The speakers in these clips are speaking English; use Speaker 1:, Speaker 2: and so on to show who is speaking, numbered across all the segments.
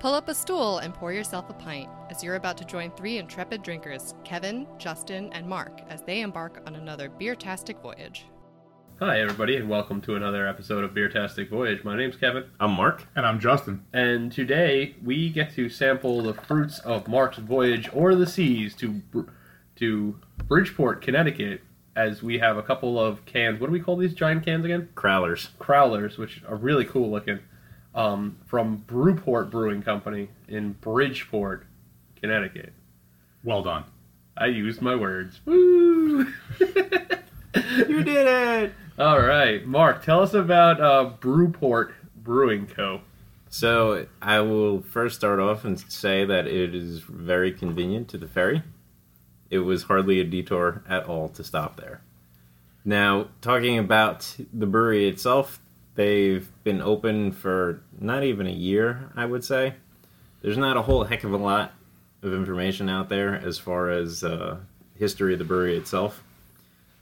Speaker 1: Pull up a stool and pour yourself a pint as you're about to join three intrepid drinkers, Kevin, Justin, and Mark, as they embark on another beer-tastic voyage.
Speaker 2: Hi, everybody, and welcome to another episode of Beertastic Voyage. My name's Kevin,
Speaker 3: I'm Mark.
Speaker 4: And I'm Justin.
Speaker 2: and today we get to sample the fruits of Mark's voyage o'er the seas to Br- to Bridgeport, Connecticut, as we have a couple of cans. What do we call these giant cans again?
Speaker 3: Crowlers.
Speaker 2: Crowlers, which are really cool looking, um, from Brewport Brewing Company in Bridgeport, Connecticut.
Speaker 4: Well done.
Speaker 2: I used my words. Woo!
Speaker 3: You did it!
Speaker 2: All right, Mark, tell us about uh, Brewport Brewing Co.
Speaker 3: So, I will first start off and say that it is very convenient to the ferry. It was hardly a detour at all to stop there. Now, talking about the brewery itself, they've been open for not even a year, I would say. There's not a whole heck of a lot of information out there as far as uh, history of the brewery itself.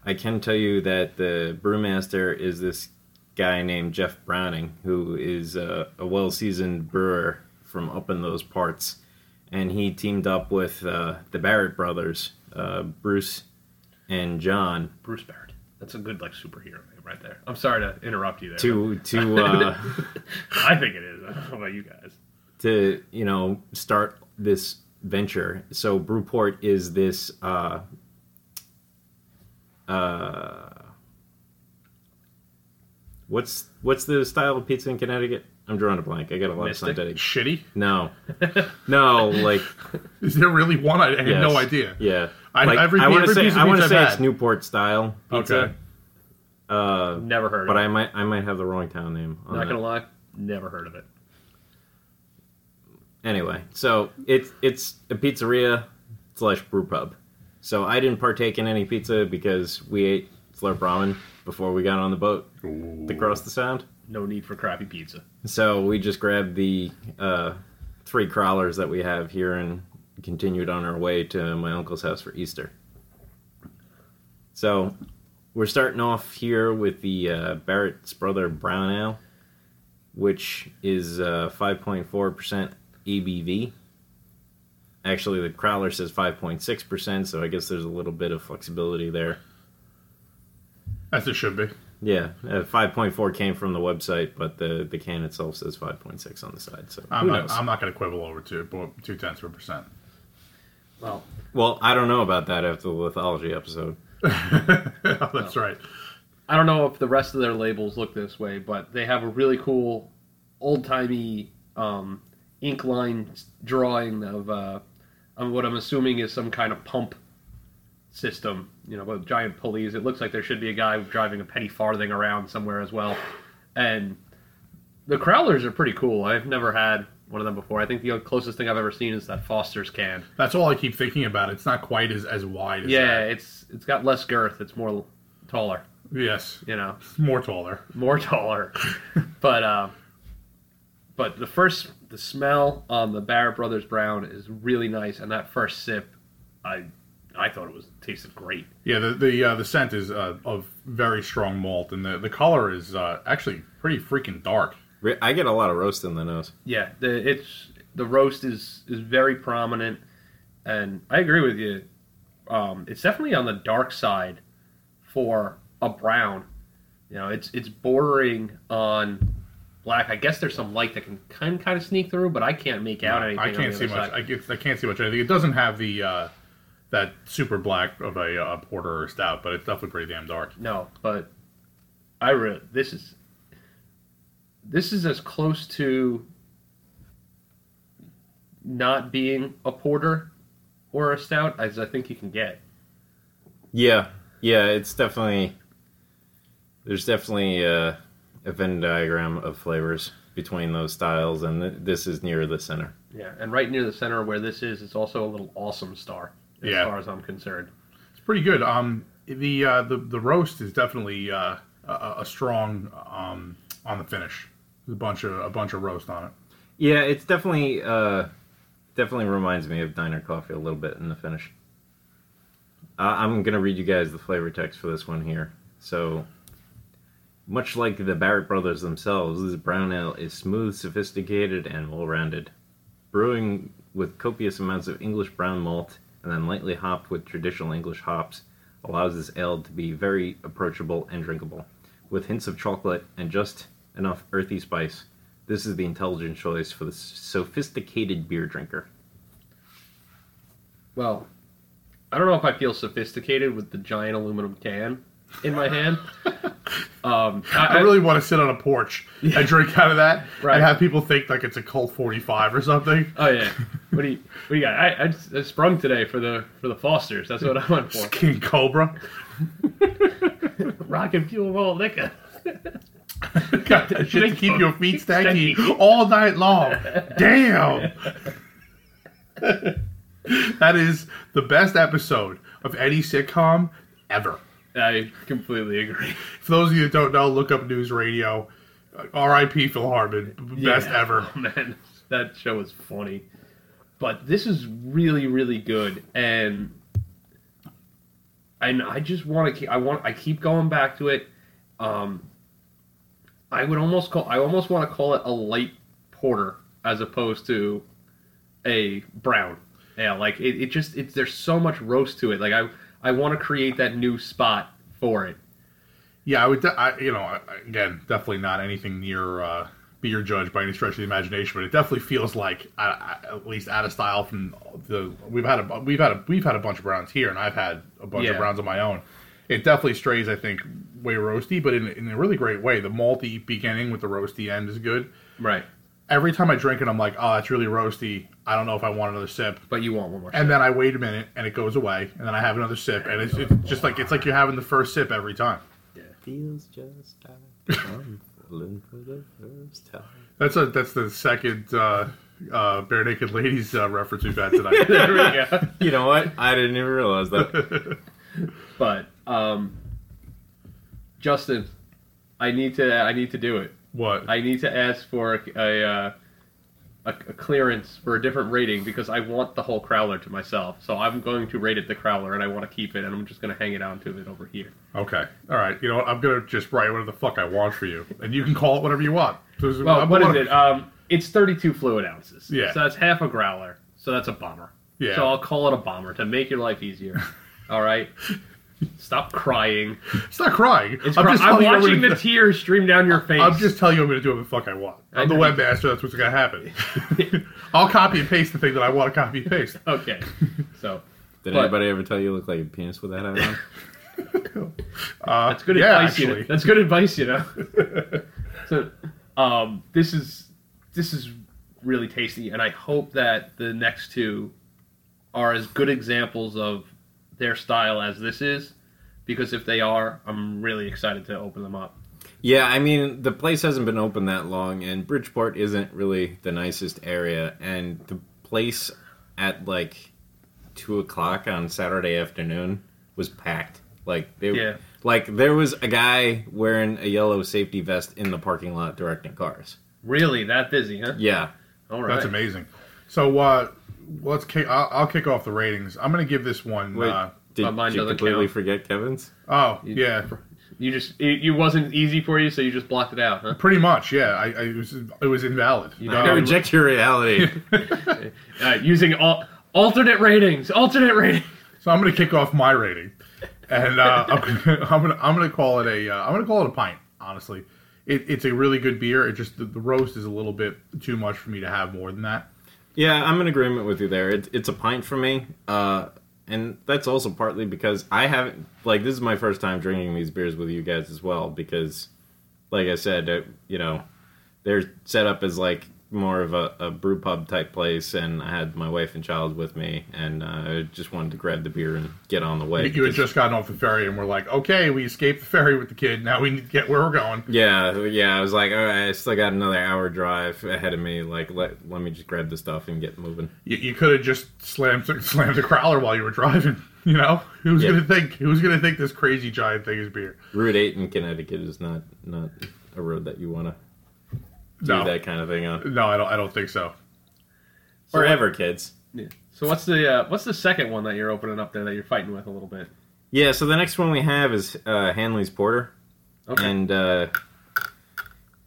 Speaker 3: I can tell you that the brewmaster is this guy named Jeff Browning, who is a, a well seasoned brewer from up in those parts. And he teamed up with uh, the Barrett brothers, uh, Bruce and John,
Speaker 2: Bruce Barrett. That's a good like superhero name right there. I'm sorry to interrupt you there.
Speaker 3: to to uh,
Speaker 2: I think it is. I don't know about you guys.
Speaker 3: to you know start this venture. So Brewport is this uh, uh, what's what's the style of pizza in Connecticut? I'm drawing a blank. I got a lot
Speaker 2: Mystic?
Speaker 3: of synthetic.
Speaker 4: Shitty?
Speaker 3: No, no, like
Speaker 4: Is there really one? I, I had no idea.
Speaker 3: Yeah,
Speaker 4: I-
Speaker 3: like,
Speaker 4: every-
Speaker 3: I want to say I want to
Speaker 4: pizza
Speaker 3: say it's. Newport style pizza.
Speaker 4: Okay.
Speaker 3: Uh,
Speaker 2: Never heard
Speaker 3: but
Speaker 2: of
Speaker 3: I
Speaker 2: it.
Speaker 3: might I might have the wrong town name. on
Speaker 2: Not
Speaker 3: that.
Speaker 2: gonna lie, never heard of it.
Speaker 3: anyway, so it's it's a pizzeria slash brew pub. So I didn't partake in any pizza because we ate slurp ramen before we got on the boat to cross the sound.
Speaker 2: No need for crappy pizza.
Speaker 3: So we just grabbed the uh, three crowlers that we have here and continued on our way to my uncle's house for Easter. So we're starting off here with the uh, Barrett's Brother Brown Ale, which is uh, 5.4% ABV. Actually, the crowler says 5.6%, so I guess there's a little bit of flexibility there.
Speaker 4: As it should be.
Speaker 3: Yeah, uh, 5.4 came from the website, but the, the can itself says 5.6 on the side. So
Speaker 4: I'm
Speaker 3: who
Speaker 4: not. I'm not going to quibble over two, two tenths of a percent.
Speaker 2: Well,
Speaker 3: Well, I don't know about that after the lithology episode.
Speaker 4: That's right.
Speaker 2: I don't know if the rest of their labels look this way, but they have a really cool, old timey um, ink line drawing of uh, of what I'm assuming is some kind of pump system. You know, with giant pulleys. It looks like there should be a guy driving a penny farthing around somewhere as well. And the Crowlers are pretty cool. I've never had one of them before. I think the closest thing I've ever seen is that Foster's can.
Speaker 4: That's all I keep thinking about. It's not quite as, as wide as
Speaker 2: Yeah,
Speaker 4: that.
Speaker 2: it's it's got less girth. It's more taller.
Speaker 4: Yes.
Speaker 2: You know,
Speaker 4: More taller.
Speaker 2: more taller. but uh, but the first the smell on the Barrett Brothers Brown is really nice, and that first sip, I I thought it was tasted great.
Speaker 4: Yeah, the the, uh, the scent is uh, of very strong malt, and the, the color is uh, actually pretty freaking dark.
Speaker 3: Re- I get a lot of roast in the nose.
Speaker 2: Yeah, the it's the roast is is very prominent, and I agree with you. Um, it's definitely on the dark side for a brown. You know, it's it's bordering on black. I guess there's some light that can kind kind of sneak through, but I can't make out anything.
Speaker 4: I can't
Speaker 2: the
Speaker 4: see
Speaker 2: other
Speaker 4: much.
Speaker 2: side.
Speaker 4: I, get- I can't see much. anything. It doesn't have the uh, that super black of a, uh porter or stout, but it's definitely pretty damn dark.
Speaker 2: No, but I really this is this is as close to not being a porter or a stout as I think you can get.
Speaker 3: Yeah, yeah, it's definitely there's definitely uh, a Venn diagram of flavors between those styles, and th- this is near the center.
Speaker 2: Yeah, and right near the center where this is, it's also a little awesome star, as
Speaker 4: Yeah.
Speaker 2: far as I'm concerned.
Speaker 4: It's pretty good. Um, the uh, the the roast is definitely uh, a, a strong um on the finish. A bunch of a bunch of roast on it.
Speaker 3: Yeah, it's definitely uh, definitely reminds me of diner coffee a little bit in the finish. Uh, I'm gonna read you guys the flavor text for this one here. So, much like the Barrett brothers themselves, this brown ale is smooth, sophisticated, and well-rounded. brewing with copious amounts of English brown malt and then lightly hopped with traditional English hops allows this ale to be very approachable and drinkable. With hints of chocolate and just enough earthy spice, this is the intelligent choice for the sophisticated beer drinker.
Speaker 2: Well, I don't know if I feel sophisticated with the giant aluminum can in my hand. Um,
Speaker 4: I, really want to sit on a porch and drink out of that
Speaker 2: Right.
Speaker 4: and have people think like it's a Colt 45 or something.
Speaker 2: Oh yeah. What do you what do you got? I, I, just- I sprung today for the for the Fosters. That's what I went for.
Speaker 4: King Cobra.
Speaker 2: Rocket fuel malt liquor.
Speaker 4: Got that shit to keep your feet stanky all night long. Damn. that is the best episode of any sitcom ever.
Speaker 2: I completely agree.
Speaker 4: For those of you that don't know, look up News Radio. R.I.P. Phil Hartman. Best
Speaker 2: Yeah.
Speaker 4: ever.
Speaker 2: Oh, man, that show was funny. But this is really, really good, and and I just want to keep. I want. I keep going back to it. Um, I would almost call. I almost want to call it a light porter as opposed to a brown. Yeah, like it, it just it's there's so much roast to it. Like I I want to create that new spot for it.
Speaker 4: Yeah, I would. De- I, you know, again, definitely not anything near uh, be your judge by any stretch of the imagination, but it definitely feels like uh, uh, at least out of style from the we've had a we've had a we've had a bunch of browns here, and I've had a bunch of
Speaker 2: Yeah.
Speaker 4: browns on my own. It definitely strays, I think, way roasty, but in, in a really great way. The malty beginning with the roasty end is good.
Speaker 2: Right.
Speaker 4: Every time I drink it, I'm like, oh, that's really roasty. I don't know if I want another sip.
Speaker 2: But you want one more.
Speaker 4: And then I wait a minute, and it goes away, and then I have another sip, and it's, it's just like it's like you're having the first sip every time. Yeah.
Speaker 3: Feels just like I'm falling for the first time.
Speaker 4: That's a that's the second uh, uh, Barenaked Ladies uh, reference we've had tonight.
Speaker 2: there we go.
Speaker 3: You know what? I didn't even realize that.
Speaker 2: But um, Justin, I need to I need to do it.
Speaker 4: what?
Speaker 2: I need to ask for a a, uh, a, a clearance for a different rating because I want the whole crowler to myself. So I'm going to rate it the crowler, and I want to keep it, and I'm just going to hang it on to it over here.
Speaker 4: Okay, all right. You know what? I'm gonna just write whatever the fuck I want for you, and you can call it whatever you want. So,
Speaker 2: Well,
Speaker 4: I'm
Speaker 2: what is it? Um, it's 32 fluid ounces.
Speaker 4: Yeah.
Speaker 2: So that's half a growler. So that's a bomber.
Speaker 4: Yeah.
Speaker 2: So I'll call it a bomber to make your life easier. All right. Stop crying.
Speaker 4: It's not crying.
Speaker 2: It's
Speaker 4: I'm
Speaker 2: cry-
Speaker 4: just
Speaker 2: I'm
Speaker 4: telling you
Speaker 2: watching
Speaker 4: I'm
Speaker 2: the
Speaker 4: gonna-
Speaker 2: tears stream down your face.
Speaker 4: I'm just telling you I'm gonna do whatever the fuck I want.
Speaker 2: I
Speaker 4: I'm the
Speaker 2: know
Speaker 4: webmaster. That's what's gonna happen. I'll copy and paste the thing that I want to copy and paste.
Speaker 2: okay. So
Speaker 3: Did
Speaker 2: But-
Speaker 3: anybody ever tell you you look like a penis with that hat on?
Speaker 4: Uh,
Speaker 2: That's good
Speaker 4: yeah,
Speaker 2: advice. You know. That's good advice, you know. so, um, this is this is really tasty, and I hope that the next two are as good examples of their style as this is, because if they are, I'm really excited to open them up.
Speaker 3: Yeah, I mean, the place hasn't been open that long, and Bridgeport isn't really the nicest area. And the place at like two o'clock on Saturday afternoon was packed. Like, they,
Speaker 2: Yeah.
Speaker 3: like there was a guy wearing a yellow safety vest in the parking lot directing cars.
Speaker 2: Really, that busy, huh?
Speaker 3: Yeah,
Speaker 2: All right.
Speaker 4: That's amazing. So uh, let's kick. I'll, I'll kick off the ratings. I'm gonna give this one.
Speaker 3: Wait,
Speaker 4: Uh,
Speaker 3: did,
Speaker 2: But mine
Speaker 3: did you
Speaker 2: doesn't
Speaker 3: completely
Speaker 2: count.
Speaker 3: forget Kevin's?
Speaker 4: oh yeah,
Speaker 2: You just it, it wasn't easy for you, so you just blocked it out, huh?
Speaker 4: pretty much. Yeah, I, I it was it was invalid.
Speaker 2: You
Speaker 3: I
Speaker 2: Um,
Speaker 3: reject your reality.
Speaker 2: Uh, using all alternate ratings, alternate ratings.
Speaker 4: So I'm gonna kick off my rating, and uh, I'm, gonna, I'm gonna I'm gonna call it a uh, I'm gonna call it a pint. Honestly, it, it's a really good beer. It just the, the roast is a little bit too much for me to have more than that.
Speaker 3: Yeah, I'm in agreement with you there. It, it's a pint for me, uh, and that's also partly because I haven't like this is my first time drinking these beers with you guys as well. Because, like I said, uh, you know, they're set up as like more of a, a brew pub type place, and I had my wife and child with me, and uh, I just wanted to grab the beer and get on the way.
Speaker 4: You had just gotten off the ferry, and we're like, okay, we escaped the ferry with the kid. Now we need to get where we're going.
Speaker 3: Yeah, yeah. I was like, all right, I still got another hour drive ahead of me. Like, let let me just grab the stuff and get moving.
Speaker 4: You, you could have just slammed slammed the crowler while you were driving. You know, who's
Speaker 3: Yeah.
Speaker 4: gonna think? Who's gonna think this crazy giant thing is beer?
Speaker 3: Route eight in Connecticut is not not a road that you want to do
Speaker 4: No,
Speaker 3: that kind of thing on.
Speaker 4: no, I don't. I don't think so.
Speaker 2: So
Speaker 3: Or
Speaker 2: what-
Speaker 3: ever, kids.
Speaker 2: Yeah. So what's the uh, what's the second one that you're opening up there that you're fighting with a little bit?
Speaker 3: Yeah. So the next one we have is uh, Hanley's Porter,
Speaker 2: Okay.
Speaker 3: and uh,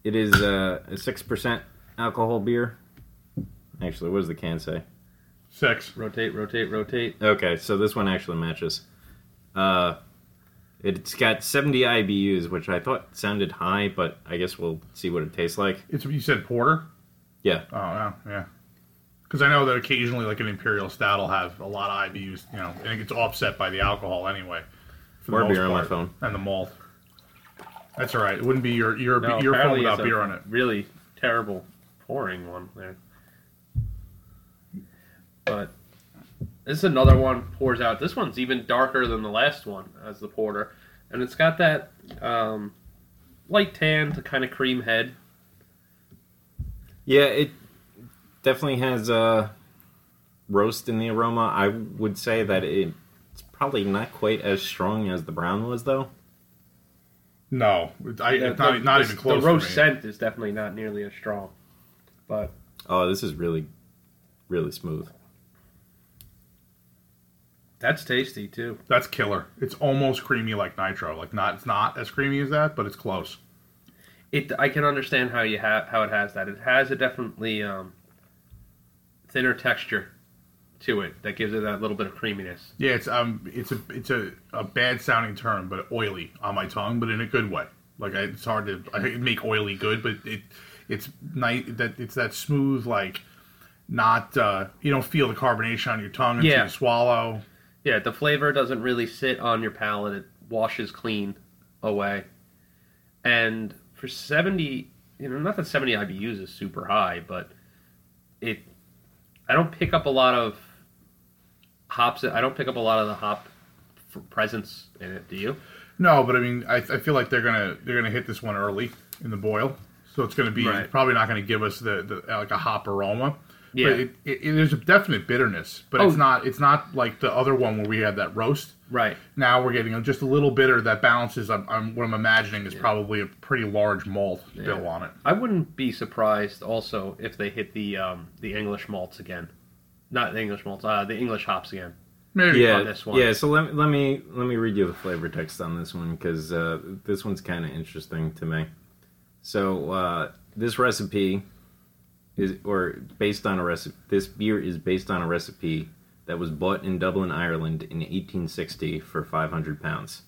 Speaker 3: it is uh, a six percent alcohol beer. Actually, what does the can say?
Speaker 4: Six.
Speaker 2: Rotate, rotate, rotate.
Speaker 3: Okay, so this one actually matches. Uh, it's got 70 IBUs, which I thought sounded high, but I guess we'll see what it tastes like.
Speaker 4: It's you said porter.
Speaker 3: Yeah,
Speaker 4: Oh yeah, yeah. Because I know that occasionally, like an imperial stout, will have a lot of IBUs. You know, and it gets offset by the alcohol anyway. For the
Speaker 3: More
Speaker 4: most
Speaker 3: beer on my phone.
Speaker 4: and the malt. That's all right. It wouldn't be your your
Speaker 2: No,
Speaker 4: your phone without
Speaker 2: it's a
Speaker 4: beer on it.
Speaker 2: Really terrible pouring one there. But this is another one pours out. This one's even darker than the last one as the porter, and it's got that um, light tan to kind of cream head.
Speaker 3: yeah, it definitely has a roast in the aroma. I would say that it, it's probably not quite as strong as the brown was, though.
Speaker 4: No, it- I, it's
Speaker 2: The-
Speaker 4: not,
Speaker 2: the-
Speaker 4: not
Speaker 2: the-
Speaker 4: even close.
Speaker 2: The roast scent is definitely not nearly as strong, but
Speaker 3: Oh, this is really, really smooth.
Speaker 2: That's tasty too.
Speaker 4: That's killer. It's almost creamy like nitro. Like not, it's not as creamy as that, but it's close.
Speaker 2: It I can understand how you have how it has that. It has a definitely um, thinner texture to it that gives it that little bit of creaminess.
Speaker 4: Yeah, it's um, it's a it's a, a bad sounding term, but oily on my tongue, but in a good way. Like I, it's hard to I make oily good, but it it's nice that it's that smooth like not uh you don't feel the carbonation on your tongue until
Speaker 2: Yeah.
Speaker 4: you swallow.
Speaker 2: Yeah, the flavor doesn't really sit on your palate. It washes clean away. And for 70, you know, not that 70 IBUs is super high, but it I don't pick up a lot of hops. I don't pick up a lot of the hop presence in it, do you?
Speaker 4: No, but I mean I, I feel like they're gonna they're gonna hit this one early in the boil, so it's gonna be
Speaker 2: Right.
Speaker 4: probably not gonna give us the, the like a hop aroma.
Speaker 2: Yeah.
Speaker 4: But it, it, it, there's a definite bitterness, but
Speaker 2: Oh.
Speaker 4: it's not it's not like the other one where we had that roast.
Speaker 2: Right.
Speaker 4: Now we're getting just a little bitter that balances. I'm, I'm what I'm imagining is probably a pretty large malt bill on it.
Speaker 2: I wouldn't be surprised also if they hit the um, the English malts again. Not the English malts, uh, the English hops again.
Speaker 4: Maybe.
Speaker 3: yeah,
Speaker 2: on this one.
Speaker 3: yeah. So let me let me let me read you the flavor text on this one because uh, this one's kind of interesting to me. So uh, this recipe is or based on a recipe. This beer is based on a recipe that was bought in Dublin, Ireland, in 1860 for 500 pounds.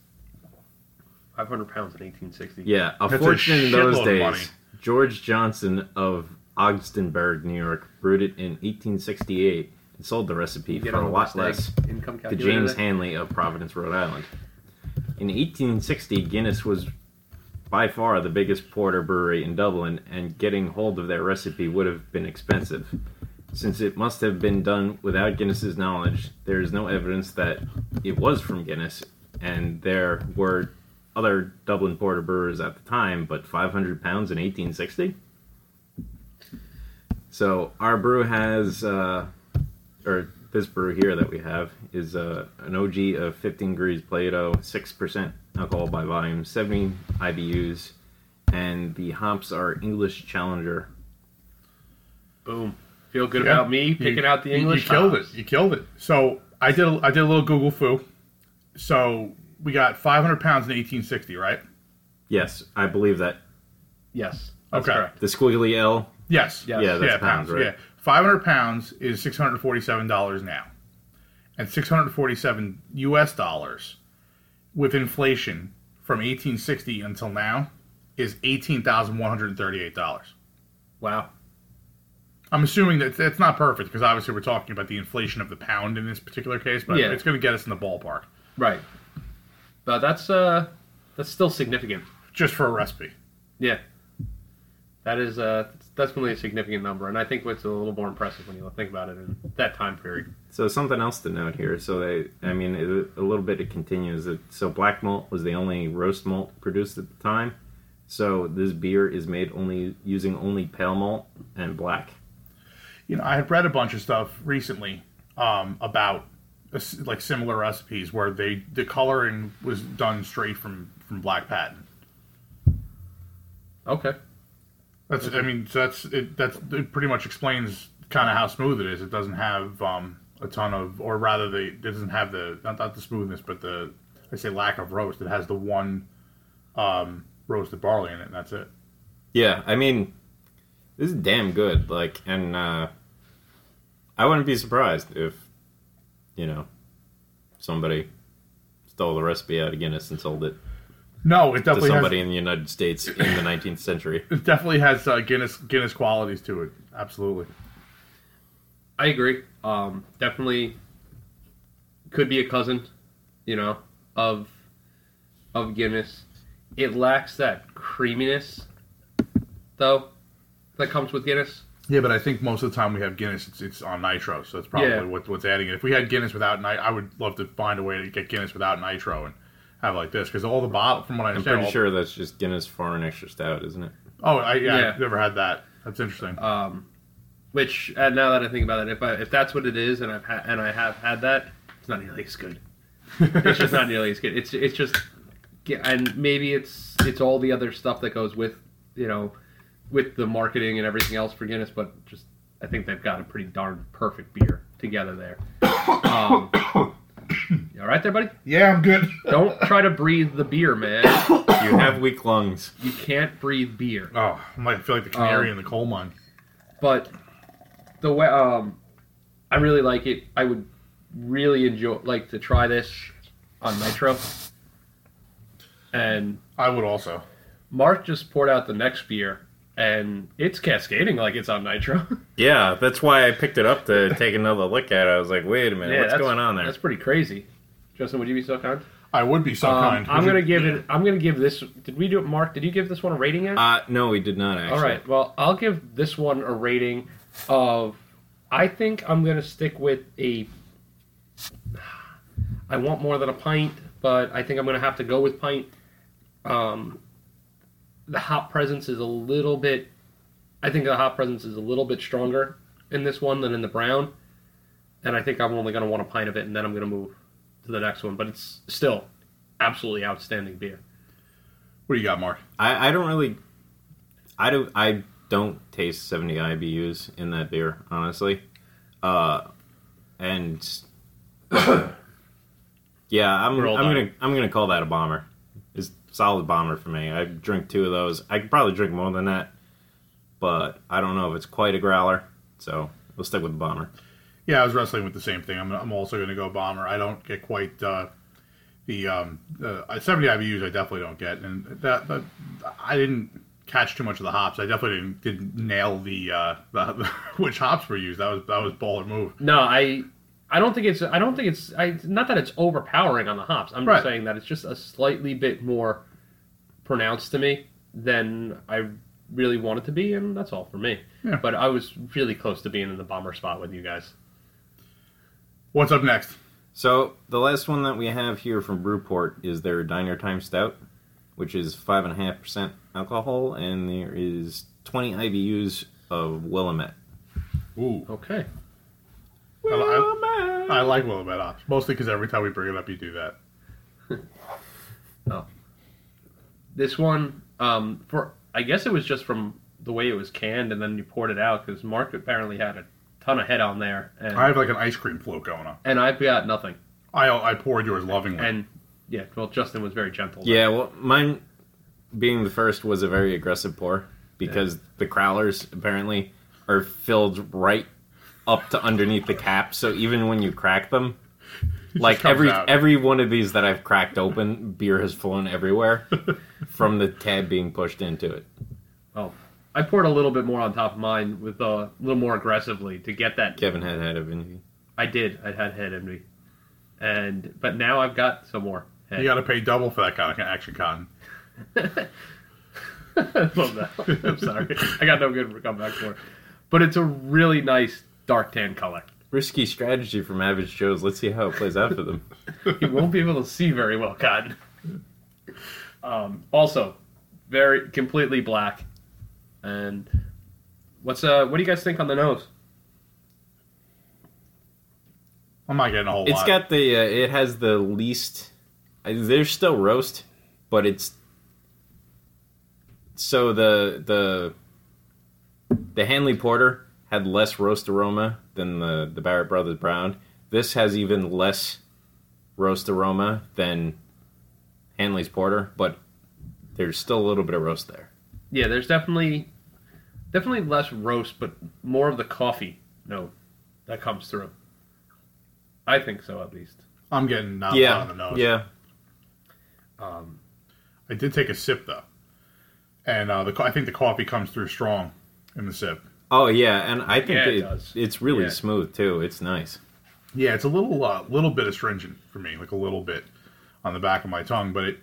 Speaker 2: 500 pounds in 1860.
Speaker 3: Yeah, a
Speaker 4: That's a
Speaker 3: fortune in those days. George Johnson of Ogdensburg, New York, brewed it in 1868 and sold the recipe for a lot less to James. Hanley of Providence, Rhode Island. In 1860, Guinness was by far the biggest porter brewery in Dublin, and getting hold of their recipe would have been expensive. Since it must have been done without Guinness's knowledge, there is no evidence that it was from Guinness, and there were other Dublin porter brewers at the time, but 500 pounds in 1860? So our brew has, uh, or this brew here that we have is uh, an OG of 15 degrees Plato, 6% alcohol by volume, 70 IBUs, and the hops are English Challenger.
Speaker 2: Boom. Feel good
Speaker 4: Yeah.
Speaker 2: about me
Speaker 4: You-
Speaker 2: picking out the English
Speaker 4: You killed
Speaker 2: hops.
Speaker 4: it. You killed it. So I did. A, I did a little Google-fu. So we got 500 pounds in 1860, right?
Speaker 3: Yes, I believe that.
Speaker 2: Yes. That's
Speaker 4: Okay.
Speaker 2: correct.
Speaker 3: The squiggly L,
Speaker 4: Yes.
Speaker 2: Yes.
Speaker 3: Yeah, that's pounds, right?
Speaker 4: Yeah. 500 pounds is 647 dollars now, and 647 U.S. dollars with inflation from 1860 until now is 18,138 dollars.
Speaker 2: Wow.
Speaker 4: I'm assuming that that's not perfect because obviously we're talking about the inflation of the pound in this particular case, but
Speaker 2: Yeah.
Speaker 4: it's going to get us in the ballpark
Speaker 2: Right. But that's uh that's still significant.
Speaker 4: just for a recipe.
Speaker 2: Yeah. That is uh that's definitely a significant number, and I think it's a little more impressive when you think about it in that time period.
Speaker 3: So something else to note here. So they, I mean, it, a little bit it continues. It, so black malt was the only roast malt produced at the time. So this beer is made only using only pale malt and black.
Speaker 4: You know, I had read a bunch of stuff recently um, about uh, like similar recipes where they the coloring was done straight from from black patent.
Speaker 2: Okay.
Speaker 4: That's I mean so that's it, that's it pretty much explains kind of how smooth it is. It doesn't have um, a ton of, or rather, the it doesn't have the not, not the smoothness, but the I say lack of roast. It has the one um, roasted barley in it, and that's it.
Speaker 3: Yeah, I mean, this is damn good. Like, and uh, I wouldn't be surprised if, you know, somebody stole the recipe out of Guinness and sold it
Speaker 4: No, it definitely
Speaker 3: to
Speaker 4: definitely
Speaker 3: somebody
Speaker 4: has.
Speaker 3: in the United States in the 19th century.
Speaker 4: It definitely has uh, Guinness Guinness qualities to it. Absolutely.
Speaker 2: I agree. Um, definitely could be a cousin, you know, of of Guinness. It lacks that creaminess, though, that comes with Guinness.
Speaker 4: Yeah, but I think most of the time we have Guinness, it's, it's on nitro, so that's probably
Speaker 2: Yeah.
Speaker 4: what, what's adding it. If we had Guinness without nitro, I would love to find a way to get Guinness without nitro and have like this because all the bottle, from what I
Speaker 3: I'm
Speaker 4: understand,
Speaker 3: pretty
Speaker 4: all-
Speaker 3: sure that's just Guinness Foreign Extra Stout, isn't it?
Speaker 4: Oh, I, yeah,
Speaker 2: Yeah.
Speaker 4: I've never had that. That's interesting.
Speaker 2: Um, which, uh, now that I think about it, if I, if that's what it is, and I've ha- and I have had that, it's not nearly as good. It's just not nearly as good. It's it's just, and maybe it's it's all the other stuff that goes with you know, with the marketing and everything else for Guinness, but just I think they've got a pretty darn perfect beer together there. Um, you all right there, buddy?
Speaker 4: yeah, I'm good.
Speaker 2: Don't try to breathe the beer, man.
Speaker 3: You have weak lungs.
Speaker 2: You can't breathe beer.
Speaker 4: Oh, I might feel like the canary
Speaker 2: Um,
Speaker 4: in the coal mine.
Speaker 2: but the way um I really like it. I would really enjoy like to try this on nitro. And
Speaker 4: I would also.
Speaker 2: Mark just poured out the next beer and it's cascading like it's on nitro.
Speaker 3: Yeah, that's why I picked it up to take another look at it. I was like, wait a minute, what's
Speaker 2: that's-
Speaker 3: going on there?
Speaker 2: That's pretty crazy. Justin, would you be so kind?
Speaker 4: I would be so
Speaker 2: Um,
Speaker 4: kind.
Speaker 2: I'm gonna
Speaker 4: you-
Speaker 2: give it. I'm gonna give this. Did we do it, Mark? Did you give this one a rating yet?
Speaker 3: Uh, no, we did not actually.
Speaker 2: All right. Well, I'll give this one a rating of. I think I'm gonna stick with a. I want more than a pint, but I think I'm gonna have to go with pint. Um, the hop presence is a little bit. I think the hop presence is a little bit stronger in this one than in the brown, and I think I'm only gonna want a pint of it, and then I'm gonna move to the next one. But it's still absolutely outstanding beer.
Speaker 4: What do you got, Mark?
Speaker 3: I, I don't really, I don't, I don't taste 70 IBUs in that beer, honestly. Uh, and yeah, I'm, I'm gonna, I'm gonna call that a bomber. It's a solid bomber for me. I drink two of those. I could probably drink more than that, but I don't know if it's quite a growler. So we'll stick with the bomber.
Speaker 4: Yeah, I was wrestling with the same thing. I'm, I'm also going to go bomber. I don't get quite uh, the um, uh, 70 IBUs. I definitely don't get, and that, that I didn't catch too much of the hops. I definitely didn't, didn't nail the, uh, the which hops were used. That was that was baller move.
Speaker 2: No, I I don't think it's I don't think it's I not that it's overpowering on the hops. I'm
Speaker 4: Right.
Speaker 2: just saying that it's just a slightly bit more pronounced to me than I really want it to be, and that's all for me.
Speaker 4: Yeah.
Speaker 2: But I was really close to being in the bomber spot with you guys.
Speaker 4: What's up next?
Speaker 3: So the last one that we have here from Brewport is their Diner Time Stout, which is five and a half percent alcohol, and there is twenty IBUs of Willamette.
Speaker 4: Ooh,
Speaker 2: Okay.
Speaker 4: I, I, I like Willamette hops mostly because every time we bring it up, you do that. Oh.
Speaker 2: This one, um, for I guess it was just from the way it was canned, and then you poured it out because Mark apparently had a ton of head on there, and
Speaker 4: I have like an ice cream float going on.
Speaker 2: and I've got nothing.
Speaker 4: I uh, I poured yours lovingly.
Speaker 2: And yeah, well, Justin was very gentle.
Speaker 3: Yeah, well, mine being the first was a very aggressive pour because the crowlers apparently are filled right up to underneath the cap. So even when you crack them, like every
Speaker 4: out.
Speaker 3: every one of these that I've cracked open, beer has flown everywhere from the tab being pushed into it.
Speaker 2: Oh, I poured a little bit more on top of mine with uh, a little more aggressively to get that.
Speaker 3: Kevin had head of envy.
Speaker 2: I did. I had head envy, and but now I've got some more. Head.
Speaker 4: you got to pay double for that kind of action cotton.
Speaker 2: Love that. I'm sorry. I got no good comeback for it, but it's a really nice dark tan color.
Speaker 3: Risky strategy from Average Joe's. Let's see how it plays out for them.
Speaker 2: You won't be able to see very well, Cotton. Um, also, very completely black. And what's uh? What do you guys think on the nose?
Speaker 4: I'm not getting a whole
Speaker 3: It's
Speaker 4: lot.
Speaker 3: got the. Uh, it has the least. uh, There's still roast, but it's. So the the. The Hanley Porter had less roast aroma than the the Barrett Brothers Brown. This has even less roast aroma than Hanley's Porter, but there's still a little bit of roast there.
Speaker 2: Yeah, there's definitely definitely less roast, but more of the coffee note that comes through. I think so, at least.
Speaker 4: I'm getting not
Speaker 3: yeah,
Speaker 4: on the nose.
Speaker 3: yeah.
Speaker 2: Um,
Speaker 4: I did take a sip though, and uh, the I think the coffee comes through strong in the sip.
Speaker 3: Oh yeah, and I think
Speaker 2: Yeah, it
Speaker 3: it-
Speaker 2: does.
Speaker 3: it's really
Speaker 2: Yeah.
Speaker 3: smooth too. It's nice.
Speaker 4: Yeah, it's a little uh, little bit astringent for me, like a little bit on the back of my tongue. But it,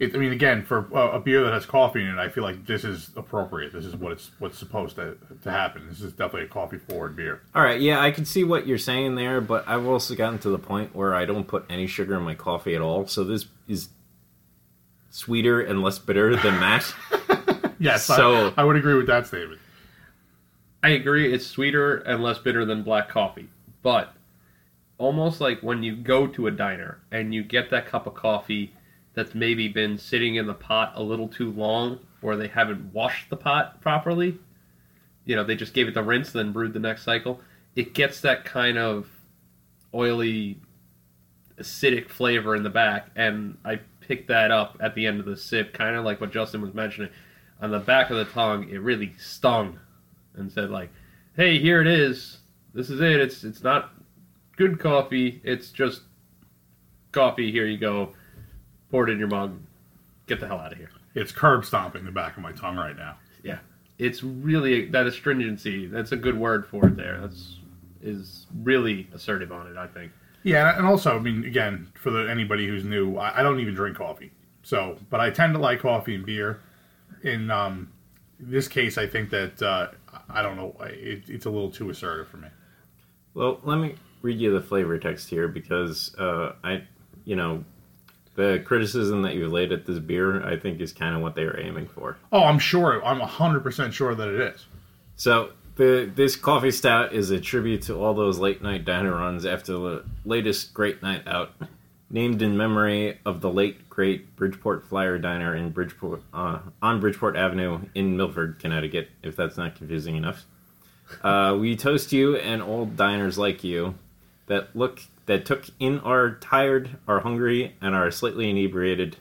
Speaker 4: it I mean, again, for a, a beer that has coffee in it, I feel like this is appropriate. This is what it's what's supposed to to happen. This is definitely a coffee forward beer.
Speaker 3: All right, yeah, I can see what you're saying there, but I've also gotten to the point where I don't put any sugar in my coffee at all. So this is sweeter and less bitter than that.
Speaker 4: Yes,
Speaker 3: So-
Speaker 4: I, I would agree with that statement.
Speaker 2: I agree. It's sweeter and less bitter than black coffee, but almost like when you go to a diner and you get that cup of coffee that's maybe been sitting in the pot a little too long, or they haven't washed the pot properly. You know, they just gave it the rinse, then brewed the next cycle. It gets that kind of oily, acidic flavor in the back, and I picked that up at the end of the sip, kind of like what Justin was mentioning. On the back of the tongue, it really stung and said like, "Hey, here it is. This is it. It's it's not good coffee. It's just coffee. Here you go. Pour it in your mug. Get the hell out of here."
Speaker 4: It's curb stomping the back of my tongue right now.
Speaker 2: Yeah, it's really that astringency. That's a good word for it. There, that's is really assertive on it. I think.
Speaker 4: Yeah, and also, I mean, again, for the, anybody who's new, I, I don't even drink coffee. So, but I tend to like coffee and beer. In um, this case, I think that uh, I don't know, it, it's a little too assertive for me.
Speaker 3: well, let me read you the flavor text here because uh, I, you know, the criticism that you laid at this beer, I think, is kind of what they were aiming for.
Speaker 4: Oh, I'm sure, I'm hundred percent sure that it is.
Speaker 3: So the this coffee stout is a tribute to all those late night diner runs after the latest great night out, named in memory of the late great Bridgeport Flyer Diner in Bridgeport uh, on Bridgeport Avenue in Milford, Connecticut. If that's not confusing enough, uh, we toast you and old diners like you that look that took in our tired, our hungry, and our slightly inebriated.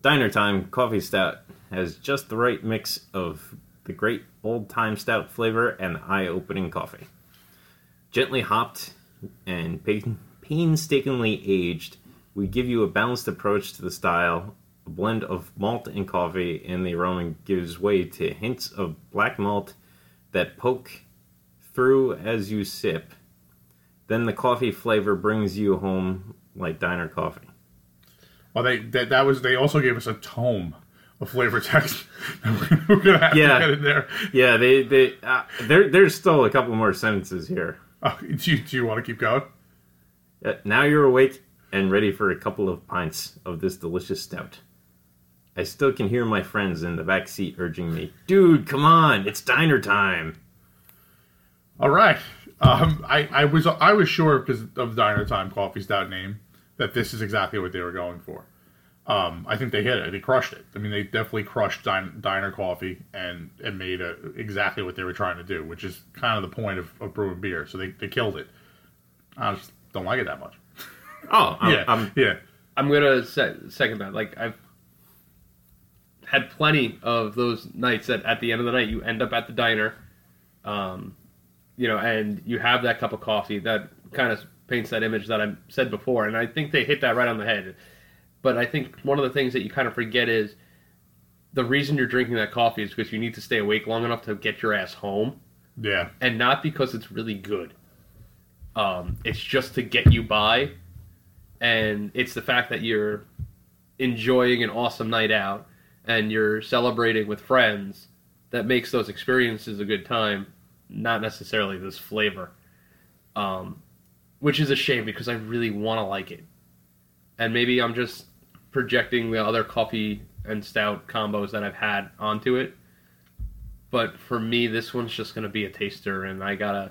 Speaker 3: Diner Time Coffee Stout has just the right mix of the great old time stout flavor and eye opening coffee. Gently hopped and painstakingly aged, we give you a balanced approach to the style. A blend of malt and coffee, and the aroma gives way to hints of black malt that poke through as you sip. Then the coffee flavor brings you home like diner coffee.
Speaker 4: Well, they that, that was. They also gave us a tome of flavor text. We're gonna have
Speaker 3: Yeah.
Speaker 4: to get in there.
Speaker 3: Yeah, they they uh, there there's still a couple more sentences here.
Speaker 4: Oh, do you, do you want to keep going?
Speaker 3: Uh, now you're awake and ready for a couple of pints of this delicious stout. I still can hear my friends in the back seat urging me, "Dude, come on, it's diner time."
Speaker 4: All right. Um, I, I was I was sure because of Diner Time Coffee's that name that this is exactly what they were going for. Um, I think they hit it. They crushed it. I mean, they definitely crushed din- diner coffee and and made a, exactly what they were trying to do, which is kind of the point of, of brewing beer. So they, they killed it. I just don't like it that much.
Speaker 3: Oh, I'm,
Speaker 4: yeah,
Speaker 3: I'm-
Speaker 4: yeah.
Speaker 2: I'm gonna se- second that. Like I've had plenty of those nights that at the end of the night you end up at the diner, um, you know, and you have that cup of coffee that kind of paints that image that I said before, and I think they hit that right on the head. But I think one of the things that you kind of forget is the reason you're drinking that coffee is because you need to stay awake long enough to get your ass home
Speaker 4: Yeah,
Speaker 2: and not because it's really good. Um, it's just to get you by, and it's the fact that you're enjoying an awesome night out and you're celebrating with friends that makes those experiences a good time, not necessarily this flavor. Um, which is a shame because I really want to like it, and maybe I'm just projecting the other coffee and stout combos that I've had onto it but for me this one's just going to be a taster and i gotta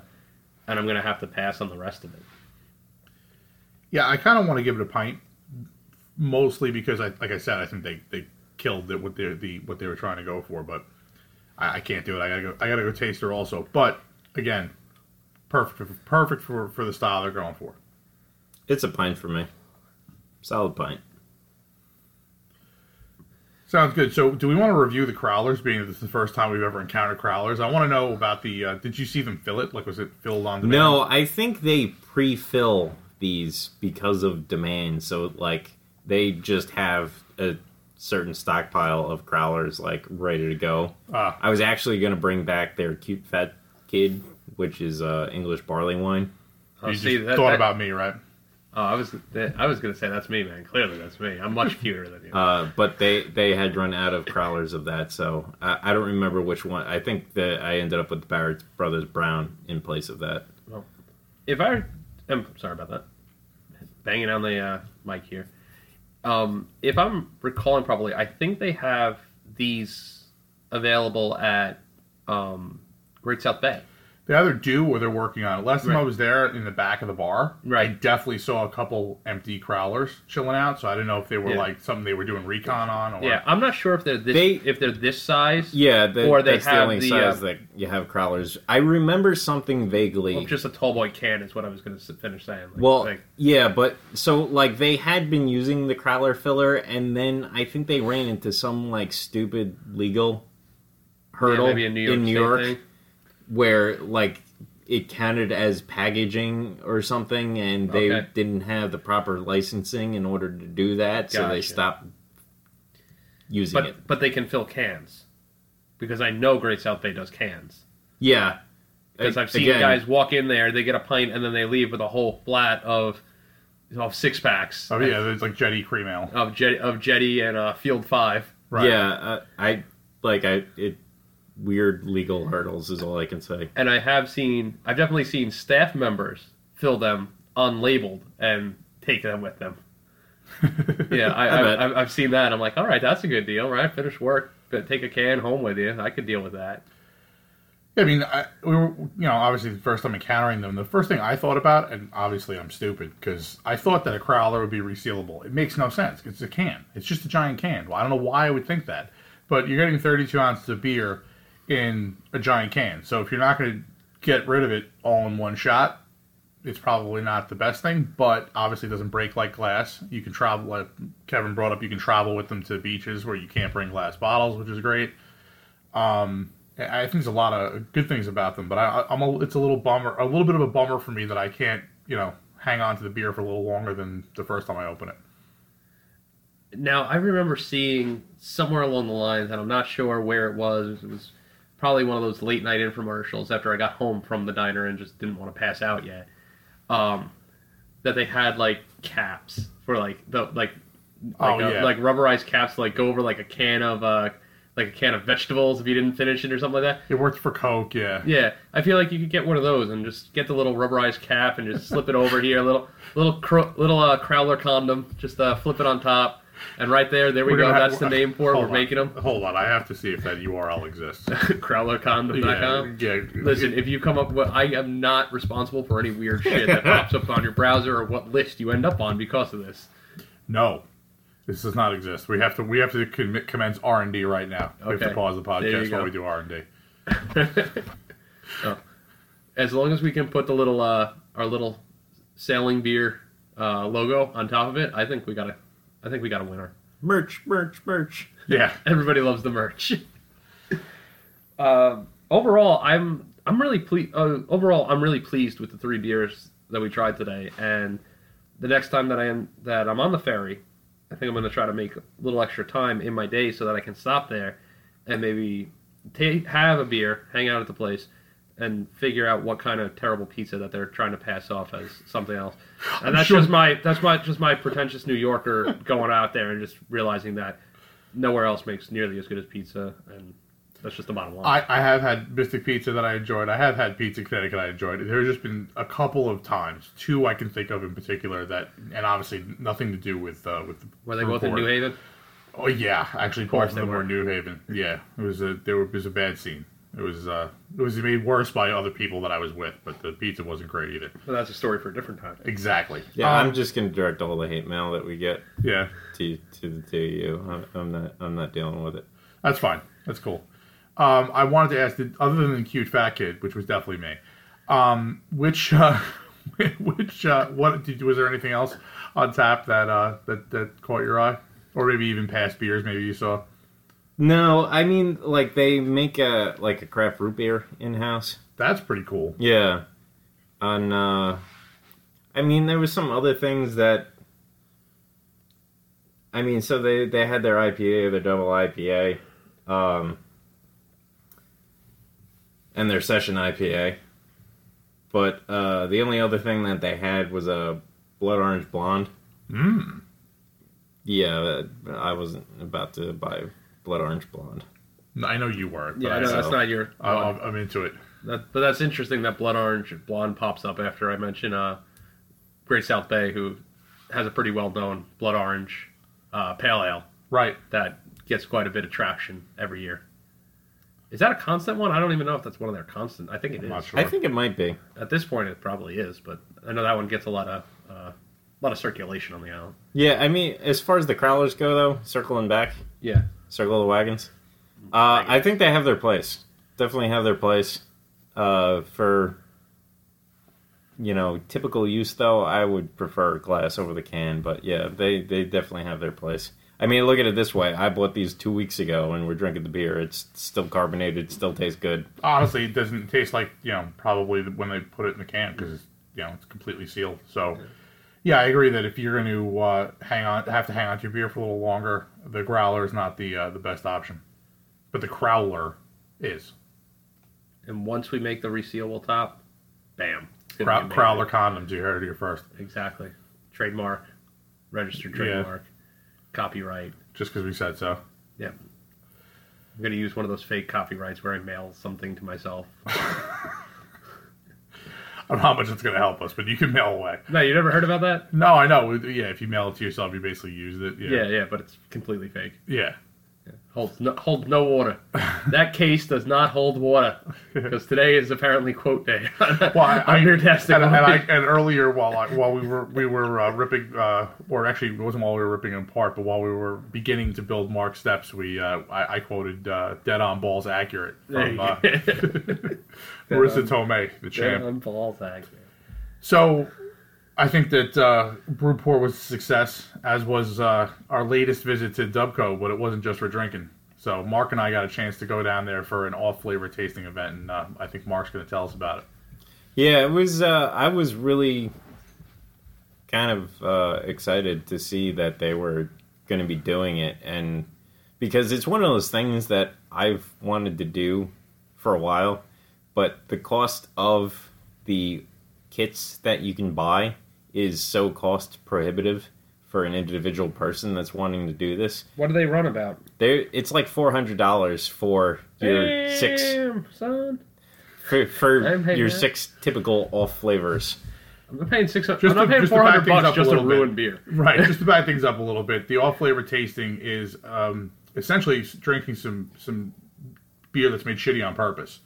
Speaker 2: and i'm going to have to pass on the rest of it
Speaker 4: yeah. I kind of want to give it a pint, mostly because I like I said, I think they, they killed it what they the what they were trying to go for, but I, I can't do it. I gotta go. I gotta go taste her also. But again, perfect perfect for for the style they're going for.
Speaker 3: it's a pint for me. Solid pint.
Speaker 4: Sounds good. So, do we want to review the crowlers? Being that this is the first time we've ever encountered crowlers, I want to know about the. Uh, did you see them fill it? Like, was it filled on demand?
Speaker 3: No, I think they pre-fill these because of demand. So like they just have a certain stockpile of crowlers like ready to go.
Speaker 4: Ah.
Speaker 3: I was actually going to bring back their cute fat kid, which is uh, English barley wine.
Speaker 2: Oh,
Speaker 4: you
Speaker 2: see,
Speaker 4: just
Speaker 2: that-
Speaker 4: thought
Speaker 2: that-
Speaker 4: about me, right?
Speaker 2: Oh, I was that, I was gonna say that's me, man. Clearly, that's me. I'm much cuter than you.
Speaker 3: Uh, but they they had run out of crowlers of that, so I, I don't remember which one. I think that I ended up with the Barrett Brothers Brown in place of that.
Speaker 2: if I, I'm sorry about that, banging on the uh, mic here. Um, if I'm recalling properly, I think they have these available at um, Great South Bay.
Speaker 4: They either do or they're working on it. Last time I was there in the back of the bar, I definitely saw a couple empty crowlers chilling out. So I didn't know if they were
Speaker 2: Yeah.
Speaker 4: like something they were doing recon on or
Speaker 2: Yeah, I'm not sure if they're this
Speaker 3: They-
Speaker 2: if they're this size.
Speaker 3: Yeah, the,
Speaker 2: Or they
Speaker 3: that's the only
Speaker 2: the,
Speaker 3: size
Speaker 2: uh,
Speaker 3: that you have crowlers. I remember something vaguely.
Speaker 2: Well, just a tall boy can is what I was going to finish saying. Like,
Speaker 3: Well,
Speaker 2: like,
Speaker 3: yeah, but so like they had been using the crowler filler, and then I think they ran into some like stupid legal hurdle
Speaker 2: yeah, maybe a New York,
Speaker 3: in New
Speaker 2: State
Speaker 3: York
Speaker 2: thing.
Speaker 3: Where like it counted as packaging or something, and they
Speaker 2: Okay.
Speaker 3: didn't have the proper licensing in order to do that, so they stopped using it.
Speaker 2: But but they can fill cans because I know Great South Bay does cans.
Speaker 3: Yeah,
Speaker 2: Because I've seen
Speaker 3: again,
Speaker 2: guys walk in there, they get a pint, and then they leave with a whole flat of of six packs.
Speaker 4: Oh yeah, there's like Jetty cream ale.
Speaker 2: of Jetty, of Jetty and uh, Field Five.
Speaker 4: Right.
Speaker 3: Yeah, uh, I like I it weird legal hurdles is all I can say.
Speaker 2: And I have seen, I've definitely seen staff members fill them unlabeled and take them with them. Yeah, I,
Speaker 3: I
Speaker 2: I,
Speaker 3: bet.
Speaker 2: I've, I've seen that. I'm like, all right, that's a good deal, right? Finish work, but take a can home with you. I could deal with that.
Speaker 4: I mean, I, we were, you know, obviously the first time encountering them, the first thing I thought about, and obviously I'm stupid because I thought that a crowler would be resealable. It makes no sense. It's a can. It's just a giant can. Well, I don't know why I would think that, but you're getting 32 ounces of beer in a giant can. So if you're not going to get rid of it all in one shot, it's probably not the best thing. But obviously, it doesn't break like glass. You can travel, like Kevin brought up, you can travel with them to beaches where you can't bring glass bottles, which is great. Um, I think there's a lot of good things about them, but I, I'm a, it's a little bummer, a little bit of a bummer for me that I can't, you know, hang on to the beer for a little longer than the first time I open it.
Speaker 2: Now, I remember seeing somewhere along the lines, and I'm not sure where it was. It was probably one of those late night infomercials after I got home from the diner and just didn't want to pass out yet. Um, that they had like caps for like the like like,
Speaker 4: Oh,
Speaker 2: uh,
Speaker 4: yeah.
Speaker 2: like rubberized caps to like go over like a can of uh like a can of vegetables if you didn't finish it or something like that.
Speaker 4: It worked for Coke, yeah.
Speaker 2: Yeah, I feel like you could get one of those and just get the little rubberized cap and just slip it over here, a little little cro- little uh, crowler condom, just uh, flip it on top, and right there, there we
Speaker 4: We're
Speaker 2: go.
Speaker 4: have-
Speaker 2: That's the name for it. We're
Speaker 4: on.
Speaker 2: making them.
Speaker 4: Hold on, I have to see if that URL exists.
Speaker 2: crowlercondom.com.
Speaker 4: yeah, yeah.
Speaker 2: Listen, if you come up with, I am not responsible for any weird shit that pops up on your browser or what list you end up on because of this.
Speaker 4: no, this does not exist. We have to we have to commit, commence R and D right now. We have to
Speaker 2: Okay.
Speaker 4: pause the podcast while we do R and D.
Speaker 2: As long as we can put the little uh, our little sailing beer uh, logo on top of it, I think we got a, I think we got a winner.
Speaker 3: Merch, merch, merch.
Speaker 4: Yeah,
Speaker 2: Everybody loves the merch. um, overall, I'm I'm really pleased. Uh, overall, I'm really pleased with the three beers that we tried today. And the next time that I am that I'm on the ferry, I think I'm going to try to make a little extra time in my day so that I can stop there and maybe ta have a beer, hang out at the place, and figure out what kind of terrible pizza that they're trying to pass off as something else. And that's
Speaker 4: sure-
Speaker 2: just my that's my just my pretentious New Yorker going out there and just realizing that nowhere else makes nearly as good as pizza, and that's just the bottom line.
Speaker 4: I, I have had Mystic Pizza that I enjoyed. I have had Pizza Connecticut I enjoyed. There's just been a couple of times, two I can think of in particular that, and obviously nothing to do with uh, with the
Speaker 2: Were they both in. New Haven?
Speaker 4: Oh yeah, actually,
Speaker 2: course
Speaker 4: both of
Speaker 2: they
Speaker 4: them were
Speaker 2: were.
Speaker 4: New Haven. Yeah, it was a there was a bad scene. It was uh it was made worse by other people that I was with, but the pizza wasn't great either.
Speaker 2: Well, that's a story for a different time.
Speaker 4: Exactly.
Speaker 3: Yeah,
Speaker 4: Um,
Speaker 3: I'm just gonna direct all the hate mail that we get
Speaker 4: yeah.
Speaker 3: to to the two of you. I'm, I'm not I'm not dealing with it.
Speaker 4: That's fine. That's cool. Um, I wanted to ask, did, other than the cute fat kid, which was definitely me, um, which, uh, which, uh, what did was there anything else on tap that uh, that that caught your eye, or maybe even past beers? Maybe you saw.
Speaker 3: No, I mean like they make a like a craft root beer in house.
Speaker 4: That's pretty cool.
Speaker 3: Yeah. On uh I mean there was some other things that I mean so they they had their IPA, their double IPA, um and their session IPA. But uh the only other thing that they had was a blood orange blonde.
Speaker 4: Mm.
Speaker 3: Yeah, I wasn't about to buy blood orange blonde.
Speaker 4: I know you weren't. But
Speaker 2: Yeah,
Speaker 4: I,
Speaker 2: I know that's not your.
Speaker 4: I, I'm I'm into it.
Speaker 2: That, but that's interesting that blood orange blonde pops up after I mention uh, Great South Bay, who has a pretty well known blood orange uh, pale ale
Speaker 4: Right.
Speaker 2: that gets quite a bit of traction every year. Is that a constant one? I don't even know if that's one of their constant. I think it
Speaker 4: I'm
Speaker 2: is.
Speaker 4: sure.
Speaker 3: I think it might be.
Speaker 2: At this point, it probably is, but I know that one gets a lot of uh, a lot of circulation on the island.
Speaker 3: Yeah, I mean, as far as the Crowlers go, though, circling back,
Speaker 2: Yeah,
Speaker 3: circle the wagons, uh, I think they have their place. Definitely have their place. Uh, for you know, typical use though, I would prefer glass over the can. But yeah, they they definitely have their place. I mean, look at it this way: I bought these two weeks ago, and we're drinking the beer. It's still carbonated, still tastes good.
Speaker 4: Honestly, it doesn't taste like you know probably when they put it in the can because it's you know it's completely sealed. So yeah, I agree that if you're going to uh, hang on, have to hang on to your beer for a little longer, the growler is not the uh, the best option, but the crowler is.
Speaker 2: and once we make the resealable top, bam,
Speaker 4: Crow- crowler condoms. You heard it here first.
Speaker 2: exactly. Trademark, registered
Speaker 4: Yeah.
Speaker 2: trademark, copyright.
Speaker 4: Just because we said so.
Speaker 2: Yeah. I'm gonna use one of those fake copyrights where I mail something to myself.
Speaker 4: I don't know how much it's going to help us, but you can mail away.
Speaker 2: No, you never heard about that?
Speaker 4: No, I know. Yeah, if you mail it to yourself, you basically used it.
Speaker 2: Yeah,
Speaker 4: Yeah.
Speaker 2: yeah, but it's completely fake.
Speaker 4: Yeah.
Speaker 2: Holds no, hold no water. that case does not hold water because today is apparently quote day.
Speaker 4: Well, I,
Speaker 2: I'm here testing.
Speaker 4: and, and, I, and earlier while I, while we were we were uh, ripping, uh, or actually it wasn't while we were ripping apart, but while we were beginning to build Mark steps, we uh, I, I quoted uh, "Dead on balls accurate" from uh. Marisa Tomei, the champ.
Speaker 2: I'm balls accurate.
Speaker 4: So I think that uh, Brewport was a success, as was uh, our latest visit to Dubco, but it wasn't just for drinking. So Mark and I got a chance to go down there for an off flavor tasting event, and uh, I think Mark's going to tell us about it.
Speaker 3: Yeah, it was. Uh, I was really kind of uh, excited to see that they were going to be doing it, and because it's one of those things that I've wanted to do for a while, but the cost of the kits that you can buy is so cost prohibitive for an individual person that's wanting to do this.
Speaker 2: What do they run about?
Speaker 3: There, it's like four hundred dollars for your six
Speaker 2: son.
Speaker 3: for, for your
Speaker 2: that.
Speaker 3: six typical off flavors.
Speaker 2: I'm paying six hundred.
Speaker 4: Just
Speaker 2: I'm not
Speaker 4: to-
Speaker 2: paying
Speaker 4: just to
Speaker 2: four
Speaker 4: back
Speaker 2: hundred
Speaker 4: things
Speaker 2: bucks
Speaker 4: up a
Speaker 2: just to
Speaker 4: little bit.
Speaker 2: ruin beer.
Speaker 4: Right, just to back things up a little bit, the off flavor tasting is um, essentially drinking some some beer that's made shitty on purpose.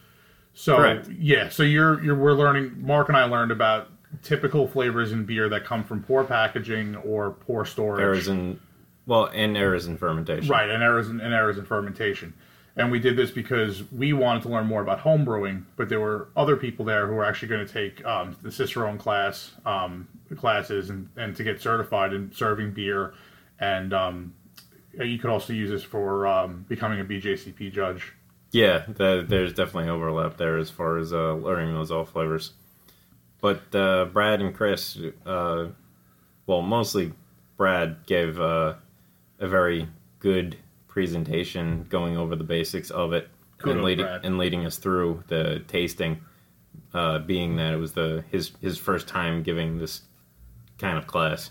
Speaker 4: So
Speaker 3: Correct.
Speaker 4: yeah, so you're you're we're learning. Mark and I learned about typical flavors in beer that come from poor packaging or poor storage.
Speaker 3: Errors in well, and errors in fermentation.
Speaker 4: Right, and errors in, and errors in fermentation. And we did this because we wanted to learn more about home brewing, but there were other people there who were actually going to take um, the Cicerone class um, classes and, and to get certified in serving beer. And um, you could also use this for um, becoming a BJCP judge.
Speaker 3: Yeah, the, there's definitely overlap there as far as uh, learning those all flavors. But uh, Brad and Chris, uh, well, mostly Brad gave uh, a very good presentation going over the basics of it
Speaker 2: Kudos,
Speaker 3: and, leading, and leading us through the tasting. Uh, being that it was the his his first time giving this kind of class,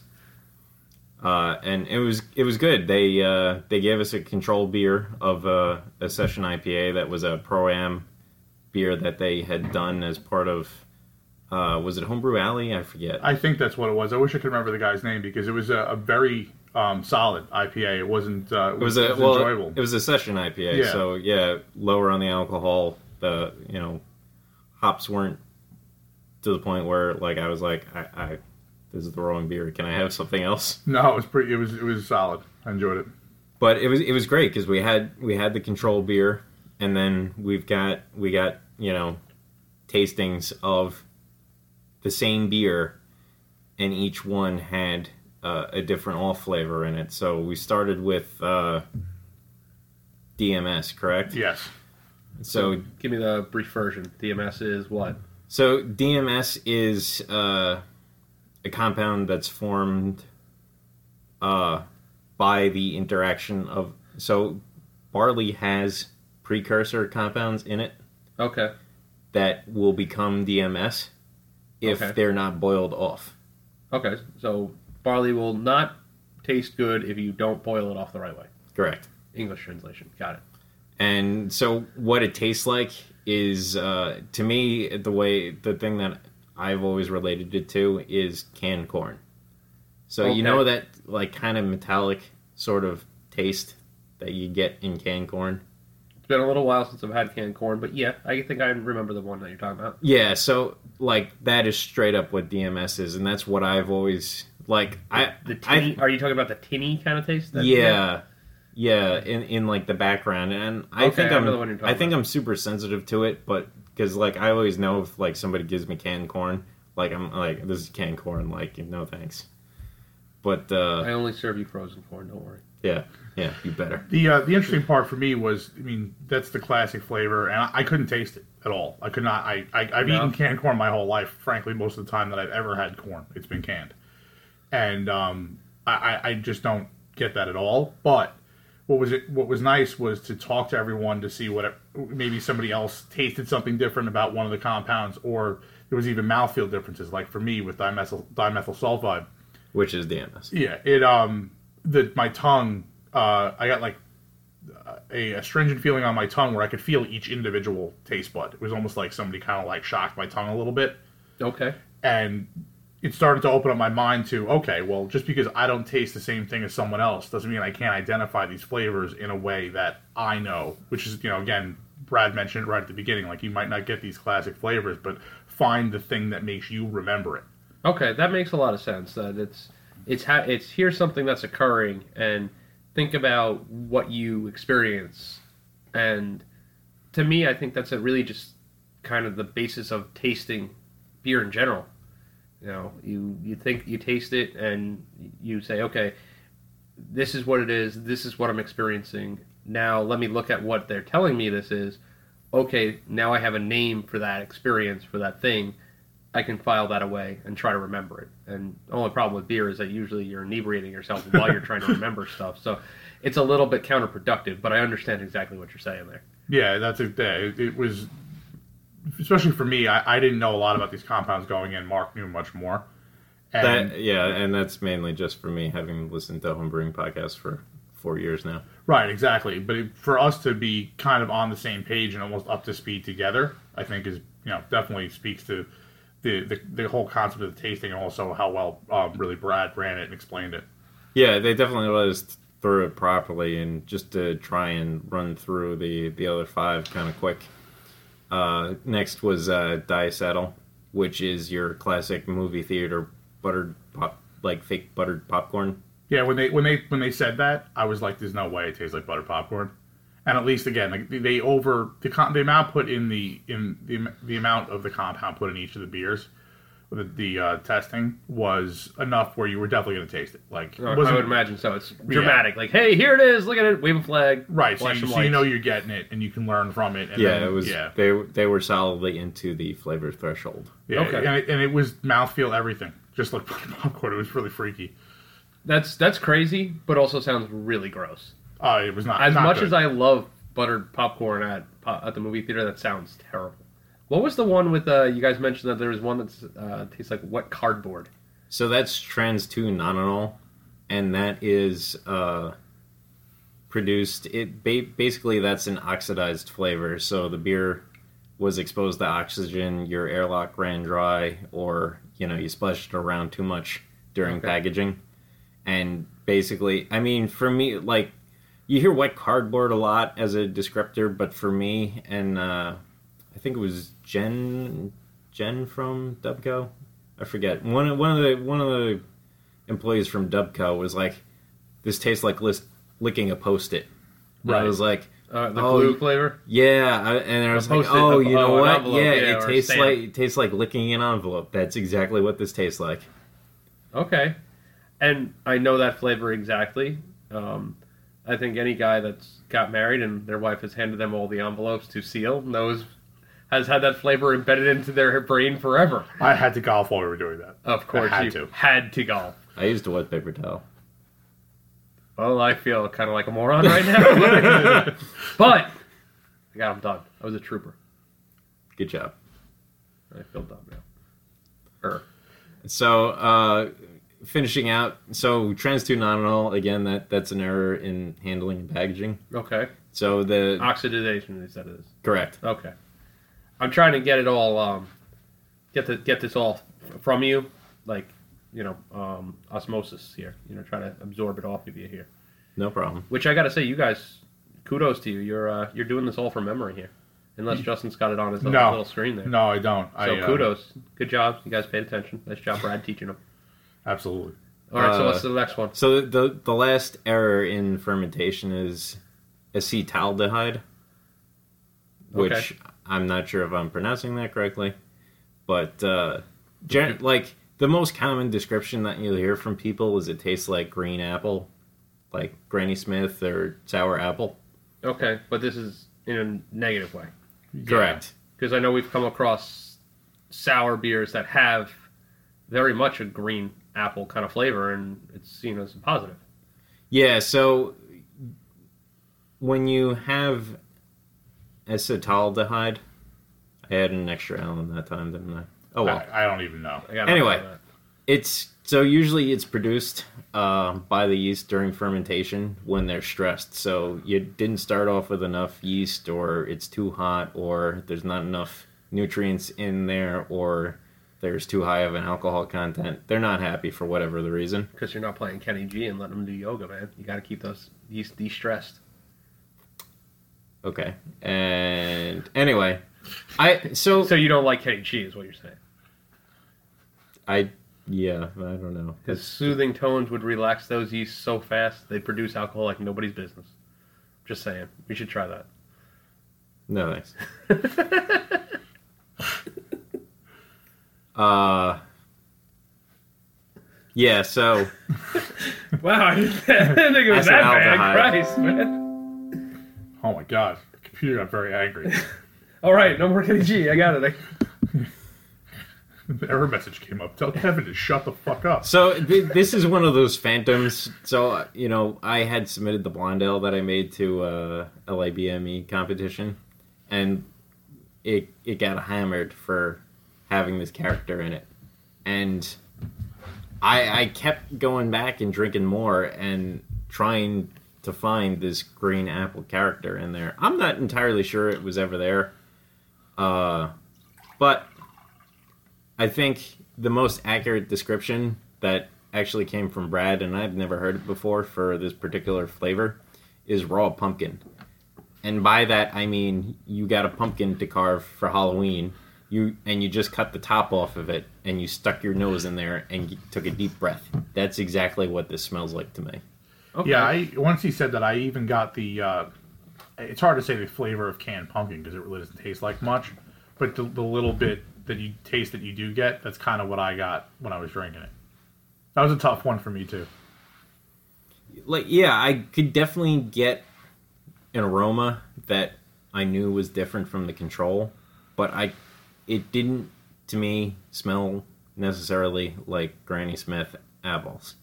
Speaker 3: uh, and it was it was good. They uh, they gave us a control beer of uh, a session IPA that was a pro am beer that they had done as part of uh, was it Homebrew Alley? I forget.
Speaker 4: I think that's what it was. I wish I could remember the guy's name because it was a, a very um, solid IPA. It wasn't. Uh,
Speaker 3: it was a well,
Speaker 4: enjoyable.
Speaker 3: it was a session IPA,
Speaker 4: Yeah.
Speaker 3: so yeah, lower on the alcohol. The you know hops weren't to the point where like I was like I, I this is the wrong beer. Can I have something else?
Speaker 4: no, it was pretty. It was it was solid. I enjoyed it.
Speaker 3: but it was it was great because we had we had the control beer and then we've got we got you know tastings of the same beer and each one had uh, a different off flavor in it so we started with uh, DMS, correct?
Speaker 4: Yes.
Speaker 3: So
Speaker 2: Give me the brief version. DMS is what?
Speaker 3: So DMS is uh, a compound that's formed uh, by the interaction of. So barley has precursor compounds in it
Speaker 2: Okay.
Speaker 3: that will become DMS if
Speaker 2: Okay.
Speaker 3: they're not boiled off.
Speaker 2: Okay. So barley will not taste good if you don't boil it off the right way.
Speaker 3: Correct.
Speaker 2: English translation. Got it.
Speaker 3: And so what it tastes like is, uh, to me, the way the thing that I've always related it to is canned corn. So
Speaker 2: Okay.
Speaker 3: you know that like kind of metallic sort of taste that you get in canned corn.
Speaker 2: It's been a little while since I've had canned corn, but yeah, I think I remember the one that you're talking about.
Speaker 3: Yeah, so like that is straight up what DMS is, and that's what I've always like. I
Speaker 2: The
Speaker 3: I-
Speaker 2: tinny, are you talking about the tinny kind of taste?
Speaker 3: yeah, yeah, in in like the background, and I
Speaker 2: Okay,
Speaker 3: think
Speaker 2: I
Speaker 3: I'm
Speaker 2: know the one you're
Speaker 3: I think
Speaker 2: about.
Speaker 3: I'm super sensitive to it, but because like I always know if like somebody gives me canned corn, like I'm like this is canned corn, like no thanks. But uh
Speaker 2: I only serve you frozen corn. Don't worry.
Speaker 3: yeah, yeah, you better.
Speaker 4: The uh, the interesting part for me was, I mean, that's the classic flavor, and I, I couldn't taste it at all. I could not. I, I I've
Speaker 2: No?
Speaker 4: eaten canned corn my whole life. Frankly, most of the time that I've ever had corn, it's been canned, and um, I, I I just don't get that at all. But what was it? What was nice was to talk to everyone to see what it, maybe somebody else tasted something different about one of the compounds, or there was even mouthfeel differences. Like for me with dimethyl dimethyl sulfide,
Speaker 3: Which is DMS.
Speaker 4: yeah, it um the my tongue uh I got like a astringent feeling on my tongue where I could feel each individual taste bud. It was almost like somebody kind of like shocked my tongue a little bit,
Speaker 2: Okay.
Speaker 4: and it started to open up my mind to okay, well, just because I don't taste the same thing as someone else doesn't mean I can't identify these flavors in a way that I know. Which is you know again. Brad mentioned it right at the beginning, like you might not get these classic flavors, but find the thing that makes you remember it.
Speaker 2: Okay, that makes a lot of sense. That it's it's ha- it's here's something that's occurring, and think about what you experience. And to me, I think that's a really just kind of the basis of tasting beer in general. You know, you you think you taste it, and you say, okay, this is what it is. This is what I'm experiencing. Now let me look at what they're telling me this is. Okay, now I have a name for that experience for that thing. I can file that away and try to remember it. And the only problem with beer is that usually you're inebriating yourself while you're trying to remember stuff. So it's a little bit counterproductive, but I understand exactly what you're saying there.
Speaker 4: Yeah, that's a, it, it was, especially for me. I, I didn't know a lot about these compounds going in. Mark knew much more. And,
Speaker 3: That yeah, and that's mainly just for me having listened to homebrewing podcasts for four years now.
Speaker 4: right, exactly. But it, for us to be kind of on the same page and almost up to speed together, I think is you know definitely speaks to the the, the whole concept of the tasting and also how well um, really Brad ran it and explained it.
Speaker 3: Yeah, they definitely let us through it properly, and just to try and run through the the other five kind of quick. Uh, next was uh, Diacetyl, which is your classic movie theater buttered pop, like fake buttered popcorn.
Speaker 4: Yeah, when they when they when they said that, I was like, "There's no way it tastes like buttered popcorn." And at least again, like they over the the amount put in the in the the amount of the compound put in each of the beers, the, the uh, testing was enough where you were definitely going to taste it. Like, it
Speaker 2: I
Speaker 4: wasn't-
Speaker 2: would imagine so. It's dramatic. Like, hey, here it is. Look at it. Wave a flag.
Speaker 4: right? So, you, so you know you're getting it, and you can learn from it. And
Speaker 3: yeah,
Speaker 4: then-
Speaker 3: it was.
Speaker 4: Yeah,
Speaker 3: They they were solidly into the flavor threshold.
Speaker 4: yeah,
Speaker 2: Okay.
Speaker 4: and it, and it was mouthfeel everything, just like butter popcorn. It was really freaky.
Speaker 2: That's that's crazy, but also sounds really gross.
Speaker 4: Uh, it was not
Speaker 2: As
Speaker 4: not
Speaker 2: much
Speaker 4: good.
Speaker 2: as I love buttered popcorn at po- at the movie theater, that sounds terrible. What was the one with uh, you guys mentioned that there was one that uh, tastes like wet cardboard?
Speaker 3: So that's trans two nonenal, and that is uh, produced. It ba- basically that's an oxidized flavor. So the beer was exposed to oxygen, your airlock ran dry, or you know you splashed it around too much during
Speaker 2: Okay.
Speaker 3: packaging, and basically, I mean, for me, like you hear wet cardboard a lot as a descriptor, but for me, and uh, I think it was Jen, Jen from Dubco. I forget. One of one of the one of the employees from Dubco was like, "This tastes like lis- licking a post-it." And I was like,
Speaker 2: Uh, the
Speaker 3: Oh,
Speaker 2: glue flavor.
Speaker 3: "Yeah," I, and I was like, "Oh, you know what?
Speaker 2: envelope,
Speaker 3: yeah,
Speaker 2: yeah,
Speaker 3: it tastes like it tastes like licking an envelope. That's exactly what this tastes like."
Speaker 2: Okay, and I know that flavor exactly. Um, I think any guy that's got married and their wife has handed them all the envelopes to seal knows has had that flavor embedded into their brain forever.
Speaker 4: I had to golf while we were doing that.
Speaker 2: Of course,
Speaker 4: I had
Speaker 2: you
Speaker 4: to.
Speaker 2: had to golf.
Speaker 3: I used a wet paper towel.
Speaker 2: Well, I feel kind of like a moron right now, but I got him done. I was a trooper.
Speaker 3: Good job.
Speaker 2: I feel dumb now. Er.
Speaker 3: So, uh, finishing out, so trans two nonenal again. That that's an error in handling and packaging.
Speaker 2: Okay.
Speaker 3: So the
Speaker 2: Oxidization, they said it is.
Speaker 3: correct.
Speaker 2: Okay. I'm trying to get it all, um, get the get this all from you, like, you know, um, osmosis here. You know, try to absorb it off of you here.
Speaker 3: No problem.
Speaker 2: Which I got to say, you guys, kudos to you. You're uh, you're doing this all from memory here, unless Justin's got it on his little-
Speaker 4: No.
Speaker 2: little screen there.
Speaker 4: No, I don't.
Speaker 2: So
Speaker 4: I, uh,
Speaker 2: kudos, good job. You guys paid attention. Nice job, Brad, teaching them.
Speaker 4: Absolutely.
Speaker 2: All right, so
Speaker 3: Uh,
Speaker 2: what's the next one?
Speaker 3: So the the last error in fermentation is acetaldehyde, which
Speaker 2: Okay.
Speaker 3: I'm not sure if I'm pronouncing that correctly, but uh, gen- like the most common description that you'll hear from people is it tastes like green apple, like Granny Smith or sour apple.
Speaker 2: Okay, but this is in a negative way
Speaker 3: Correct.
Speaker 2: because I know we've come across sour beers that have very much a green apple kind of flavor, and it's seen as a positive.
Speaker 3: Yeah, so when you have acetaldehyde, I had an extra L that time, didn't I? Oh well.
Speaker 4: I, I don't even know.
Speaker 2: I
Speaker 3: Anyway.
Speaker 2: know.
Speaker 3: It's so usually it's produced uh, by the yeast during fermentation when they're stressed. So you didn't start off with enough yeast, or it's too hot, or there's not enough nutrients in there, or there's too high of an alcohol content. They're not happy for whatever the reason.
Speaker 2: because you're not playing Kenny G and letting them do yoga, man. You got to keep those these de-stressed.
Speaker 3: Okay, and anyway, I so
Speaker 2: So you don't like Kenny G, is what you're saying?
Speaker 3: I yeah I don't know.
Speaker 2: His soothing tones would relax those yeasts so fast they'd produce alcohol like nobody's business. Just saying, we should try that.
Speaker 3: No thanks. uh. Yeah, so
Speaker 2: Wow, I didn't think it was that bad. Christ, man.
Speaker 4: Oh my god. The computer got very angry.
Speaker 2: All right, no more Kenny G. I got it.
Speaker 4: the error message came up. Tell Kevin to shut the fuck up.
Speaker 3: so th- this is one of those phantoms. So uh, you know, I had submitted the blonde ale that I made to uh, LABME E competition, and it it got hammered for having this character in it, and I I kept going back and drinking more and trying to find this green apple character in there. I'm not entirely sure it was ever there, uh, but I think the most accurate description that actually came from Brad, and I've never heard it before for this particular flavor, is raw pumpkin. And by that I mean you got a pumpkin to carve for Halloween, you and you just cut the top off of it, and you stuck your nose in there and you took a deep breath. That's exactly what this smells like to me.
Speaker 2: Okay.
Speaker 4: Yeah, I once he said that, I even got the. Uh, it's hard to say the flavor of canned pumpkin because it really doesn't taste like much, but the, the little bit that you taste that you do get, that's kind of what I got when I was drinking it. That was a tough one for me too.
Speaker 3: like yeah i could definitely get an aroma that i knew was different from the control but i it didn't to me smell necessarily like granny smith apples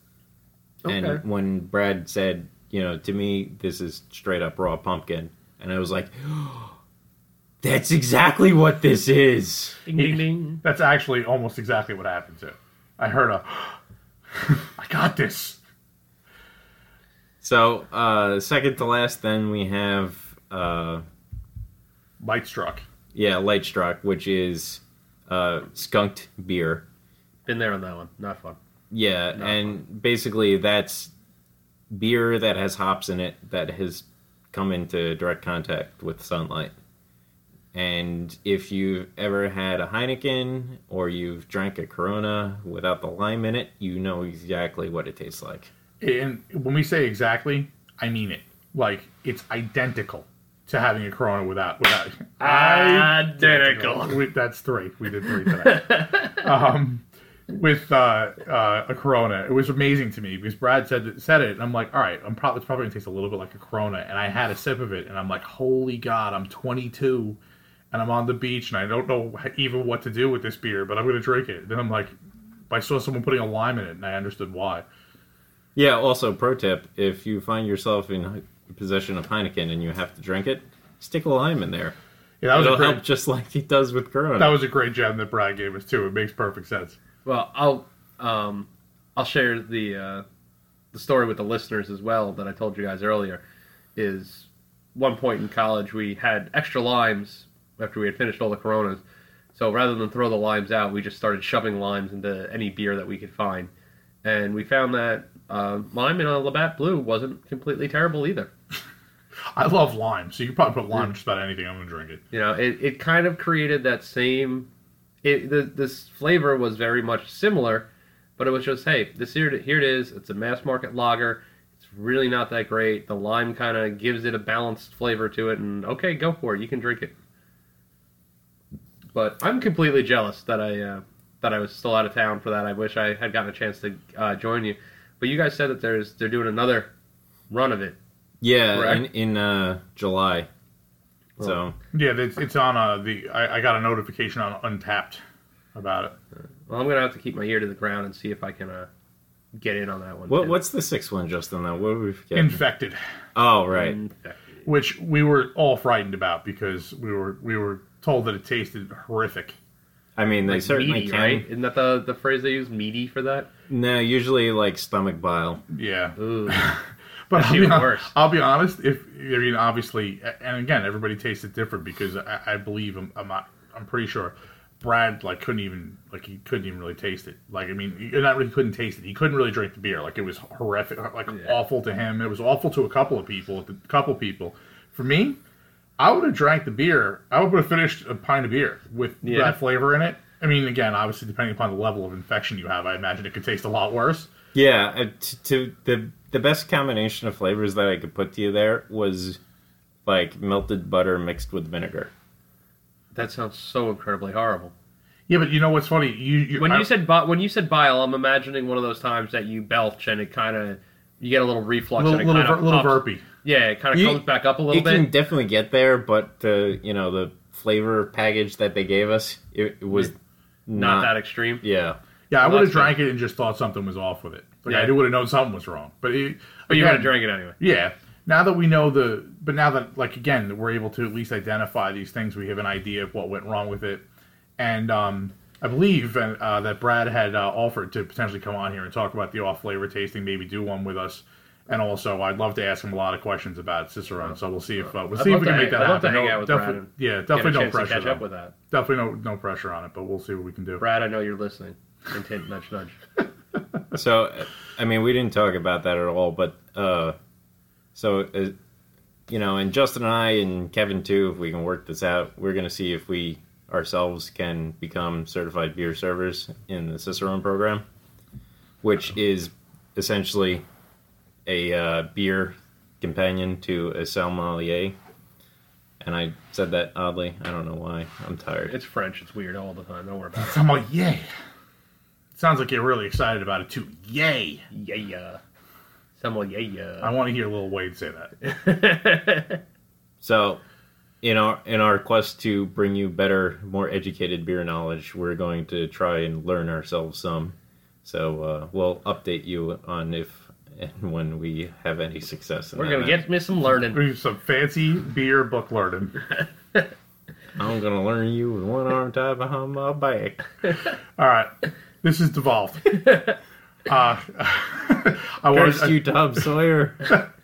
Speaker 2: Okay.
Speaker 3: and when brad said you know to me this is straight up raw pumpkin and i was like that's exactly what this is
Speaker 2: Ding, ding, ding.
Speaker 4: That's actually almost exactly what happened to. I heard a. I got this.
Speaker 3: so uh second to last then we have uh
Speaker 4: Light struck.
Speaker 3: Yeah, Light Struck, which is uh, skunked beer.
Speaker 2: Been there on that one. Not fun.
Speaker 3: Yeah,
Speaker 2: No.
Speaker 3: and basically that's beer that has hops in it that has come into direct contact with sunlight. And if you've ever had a Heineken or you've drank a Corona without the lime in it, you know exactly what it tastes like.
Speaker 4: And when we say exactly, I mean it. Like it's identical to having a Corona without without.
Speaker 2: Identical.
Speaker 4: We, that's three. We did three today. um, with uh, uh, a Corona. It was amazing to me because Brad said said it, and I'm like, all right, I'm probably it's probably gonna taste a little bit like a Corona, and I had a sip of it, and I'm like, holy God, I'm 22, and I'm on the beach, and I don't know even what to do with this beer, but I'm gonna drink it. Then I'm like, I saw someone putting a lime in it, and I understood why.
Speaker 3: Yeah. Also, pro tip: if you find yourself in possession of Heineken and you have to drink it, stick a lime in there.
Speaker 4: Yeah, that was
Speaker 3: It'll
Speaker 4: a great,
Speaker 3: help just like it does with Corona.
Speaker 4: that was a great gem that Brad gave us too. It makes perfect sense.
Speaker 2: Well, I'll um, I'll share the uh, the story with the listeners as well that I told you guys earlier. Is one point in college we had extra limes after we had finished all the Coronas. So rather than throw the limes out, we just started shoving limes into any beer that we could find, and we found that uh, lime in a Labatt Blue wasn't completely terrible either.
Speaker 4: I love lime, so you can probably put lime in just about anything. I'm gonna drink it.
Speaker 2: You know, it, it kind of created that same. It the, this flavor was very much similar, but it was just hey, this here here it is. It's a mass market lager. It's really not that great. The lime kind of gives it a balanced flavor to it, and okay, go for it. You can drink it. But I'm completely jealous that I uh, that I was still out of town for that. I wish I had gotten a chance to uh, join you. But you guys said that there's they're doing another run of it.
Speaker 3: Yeah, in,
Speaker 2: Correct.
Speaker 3: in uh, July. So
Speaker 4: Yeah, it's, it's on uh, the. I, I got a notification on Untappd about it.
Speaker 2: Well, I'm gonna have to keep my ear to the ground and see if I can uh, get in on that one.
Speaker 3: what what's the sixth one, Justin? Though what were we forgetting?
Speaker 4: Infected,
Speaker 3: oh, right.
Speaker 2: Infected.
Speaker 4: which we were all frightened about because we were we were told that it tasted horrific.
Speaker 3: I mean, they
Speaker 2: Like
Speaker 3: certainly
Speaker 2: meaty,
Speaker 3: can.
Speaker 2: right? Isn't that the, the phrase they use? Meaty for that?
Speaker 3: No, usually like stomach bile.
Speaker 4: Yeah,
Speaker 2: Ooh.
Speaker 4: but I'll be,
Speaker 2: even
Speaker 4: hon-
Speaker 2: worse.
Speaker 4: I'll be honest. If I mean, obviously, and again, everybody tastes it different because I, I believe I'm, I'm not. I'm pretty sure Brad like couldn't even like he couldn't even really taste it. Like I mean, he not really couldn't taste it. He couldn't really drink the beer. Like it was horrific. Like
Speaker 2: Yeah.
Speaker 4: awful to him. It was awful to a couple of people. A couple people. For me, I would have drank the beer. I would have finished a pint of beer with
Speaker 2: Yeah.
Speaker 4: that flavor in it. I mean, again, obviously, depending upon the level of infection you have, I imagine it could taste a lot worse.
Speaker 3: Yeah, uh, t- to the the best combination of flavors that I could put to you there was like melted butter mixed with vinegar.
Speaker 2: That sounds so incredibly horrible.
Speaker 4: Yeah, but you know what's funny? You, you
Speaker 2: When
Speaker 4: I-
Speaker 2: you said bi- when you said bile, I'm imagining one of those times that you belch and it kind of you get a little reflux
Speaker 4: little
Speaker 2: and it
Speaker 4: little,
Speaker 2: kind
Speaker 4: ver-
Speaker 2: of
Speaker 4: little burpy.
Speaker 2: Yeah, it kind of
Speaker 3: You-
Speaker 2: comes back up a little
Speaker 3: it
Speaker 2: bit.
Speaker 3: can definitely get there, but uh, you know the flavor package that they gave us, it, it was
Speaker 2: not,
Speaker 3: not,
Speaker 2: that extreme.
Speaker 3: Yeah,
Speaker 4: Yeah, I would have
Speaker 2: that's
Speaker 4: drank it and just thought something was off with it. Like
Speaker 2: Yeah.
Speaker 4: I would have known something was wrong. But it,
Speaker 2: But you
Speaker 4: had
Speaker 2: gonna drink it anyway.
Speaker 4: Yeah. Now that we know the, but now that like again we're able to at least identify these things, we have an idea of what went wrong with it, and um, I believe uh, that Brad had uh, offered to potentially come on here and talk about the off flavor tasting, maybe do one with us. And also, I'd love to ask him a lot of questions about Cicerone. So we'll see if uh, we'll
Speaker 2: I'd
Speaker 4: see if we
Speaker 2: to
Speaker 4: can make that
Speaker 2: I'd love
Speaker 4: happen.
Speaker 2: to hang
Speaker 4: No-
Speaker 2: out with
Speaker 4: defi- yeah, definitely no
Speaker 2: to
Speaker 4: pressure.
Speaker 2: catch up with that.
Speaker 4: Definitely no no pressure on it, but we'll see what we can do.
Speaker 2: Brad, I know you're listening. Intent nudge, nudge.
Speaker 3: So, I mean, we didn't talk about that at all, but uh, so uh, you know, and Justin and I and Kevin too, if we can work this out, we're going to see if we ourselves can become certified beer servers in the Cicerone program, which is essentially a uh, beer companion to a sommelier. And I said that oddly. I don't know why. I'm tired.
Speaker 2: It's French. It's weird all the time. Don't worry about
Speaker 4: I'm like, yay! Sounds like you're really excited about it too. Yay!
Speaker 2: it. Yeah, yeah. Someone, yeah,
Speaker 4: I want to hear Lil Wade say that.
Speaker 3: So, in our in our quest to bring you better, more educated beer knowledge, we're going to try and learn ourselves some. So uh, we'll update you on if and when we have any success. In
Speaker 2: We're
Speaker 3: that
Speaker 2: gonna
Speaker 3: matter.
Speaker 2: get me some learning.
Speaker 4: We some fancy beer book learning.
Speaker 3: I'm gonna learn you with one arm tied behind my back.
Speaker 4: All right, this is devolved. Uh, I want
Speaker 3: Curse you, Tom Sawyer.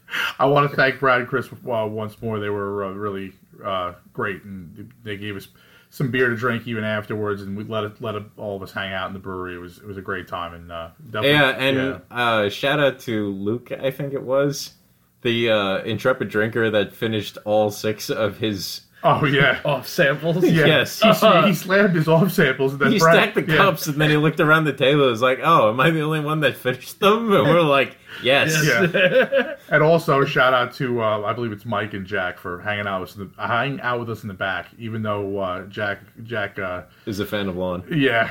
Speaker 4: I want to thank Brad and Chris uh, once more. They were uh, really uh, great, and they gave us some beer to drink even afterwards, and we let it, let it, all of us hang out in the brewery. It was it was a great time, and uh, definitely,
Speaker 3: yeah, and
Speaker 4: yeah.
Speaker 3: Uh, shout out to Luke. I think it was the uh, intrepid drinker that finished all six of his.
Speaker 4: Oh yeah,
Speaker 2: Off samples.
Speaker 4: yeah.
Speaker 3: Yes.
Speaker 4: he, he slammed his off samples, and then
Speaker 3: He
Speaker 4: Brad,
Speaker 3: stacked the
Speaker 4: yeah.
Speaker 3: cups and then he looked around the table. and was like, "Oh, am I the only one that finished them?" And we're like, "Yes."
Speaker 4: Yeah. and also shout out to uh, I believe it's Mike and Jack for hanging out with us in the, hanging out with us in the back, even though uh, Jack Jack uh,
Speaker 3: Is a fan of lawn.
Speaker 4: yeah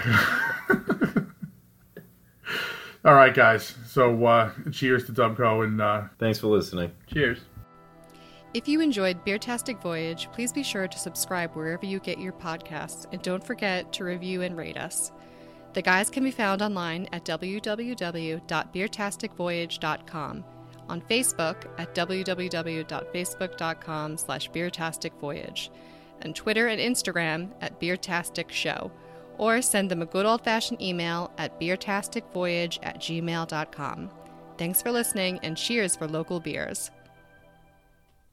Speaker 4: All right, guys. So uh, cheers to Dubco and uh,
Speaker 3: Thanks for listening.
Speaker 2: Cheers.
Speaker 1: If you enjoyed Beertastic Voyage, please be sure to subscribe wherever you get your podcasts and don't forget to review and rate us. The guys can be found online at www.beertasticvoyage.com, on Facebook at www.facebook.com slash beertasticvoyage, and Twitter and Instagram at Beertastic Show, or send them a good old-fashioned email at beertasticvoyage at gmail.com. Thanks for listening and cheers for local beers.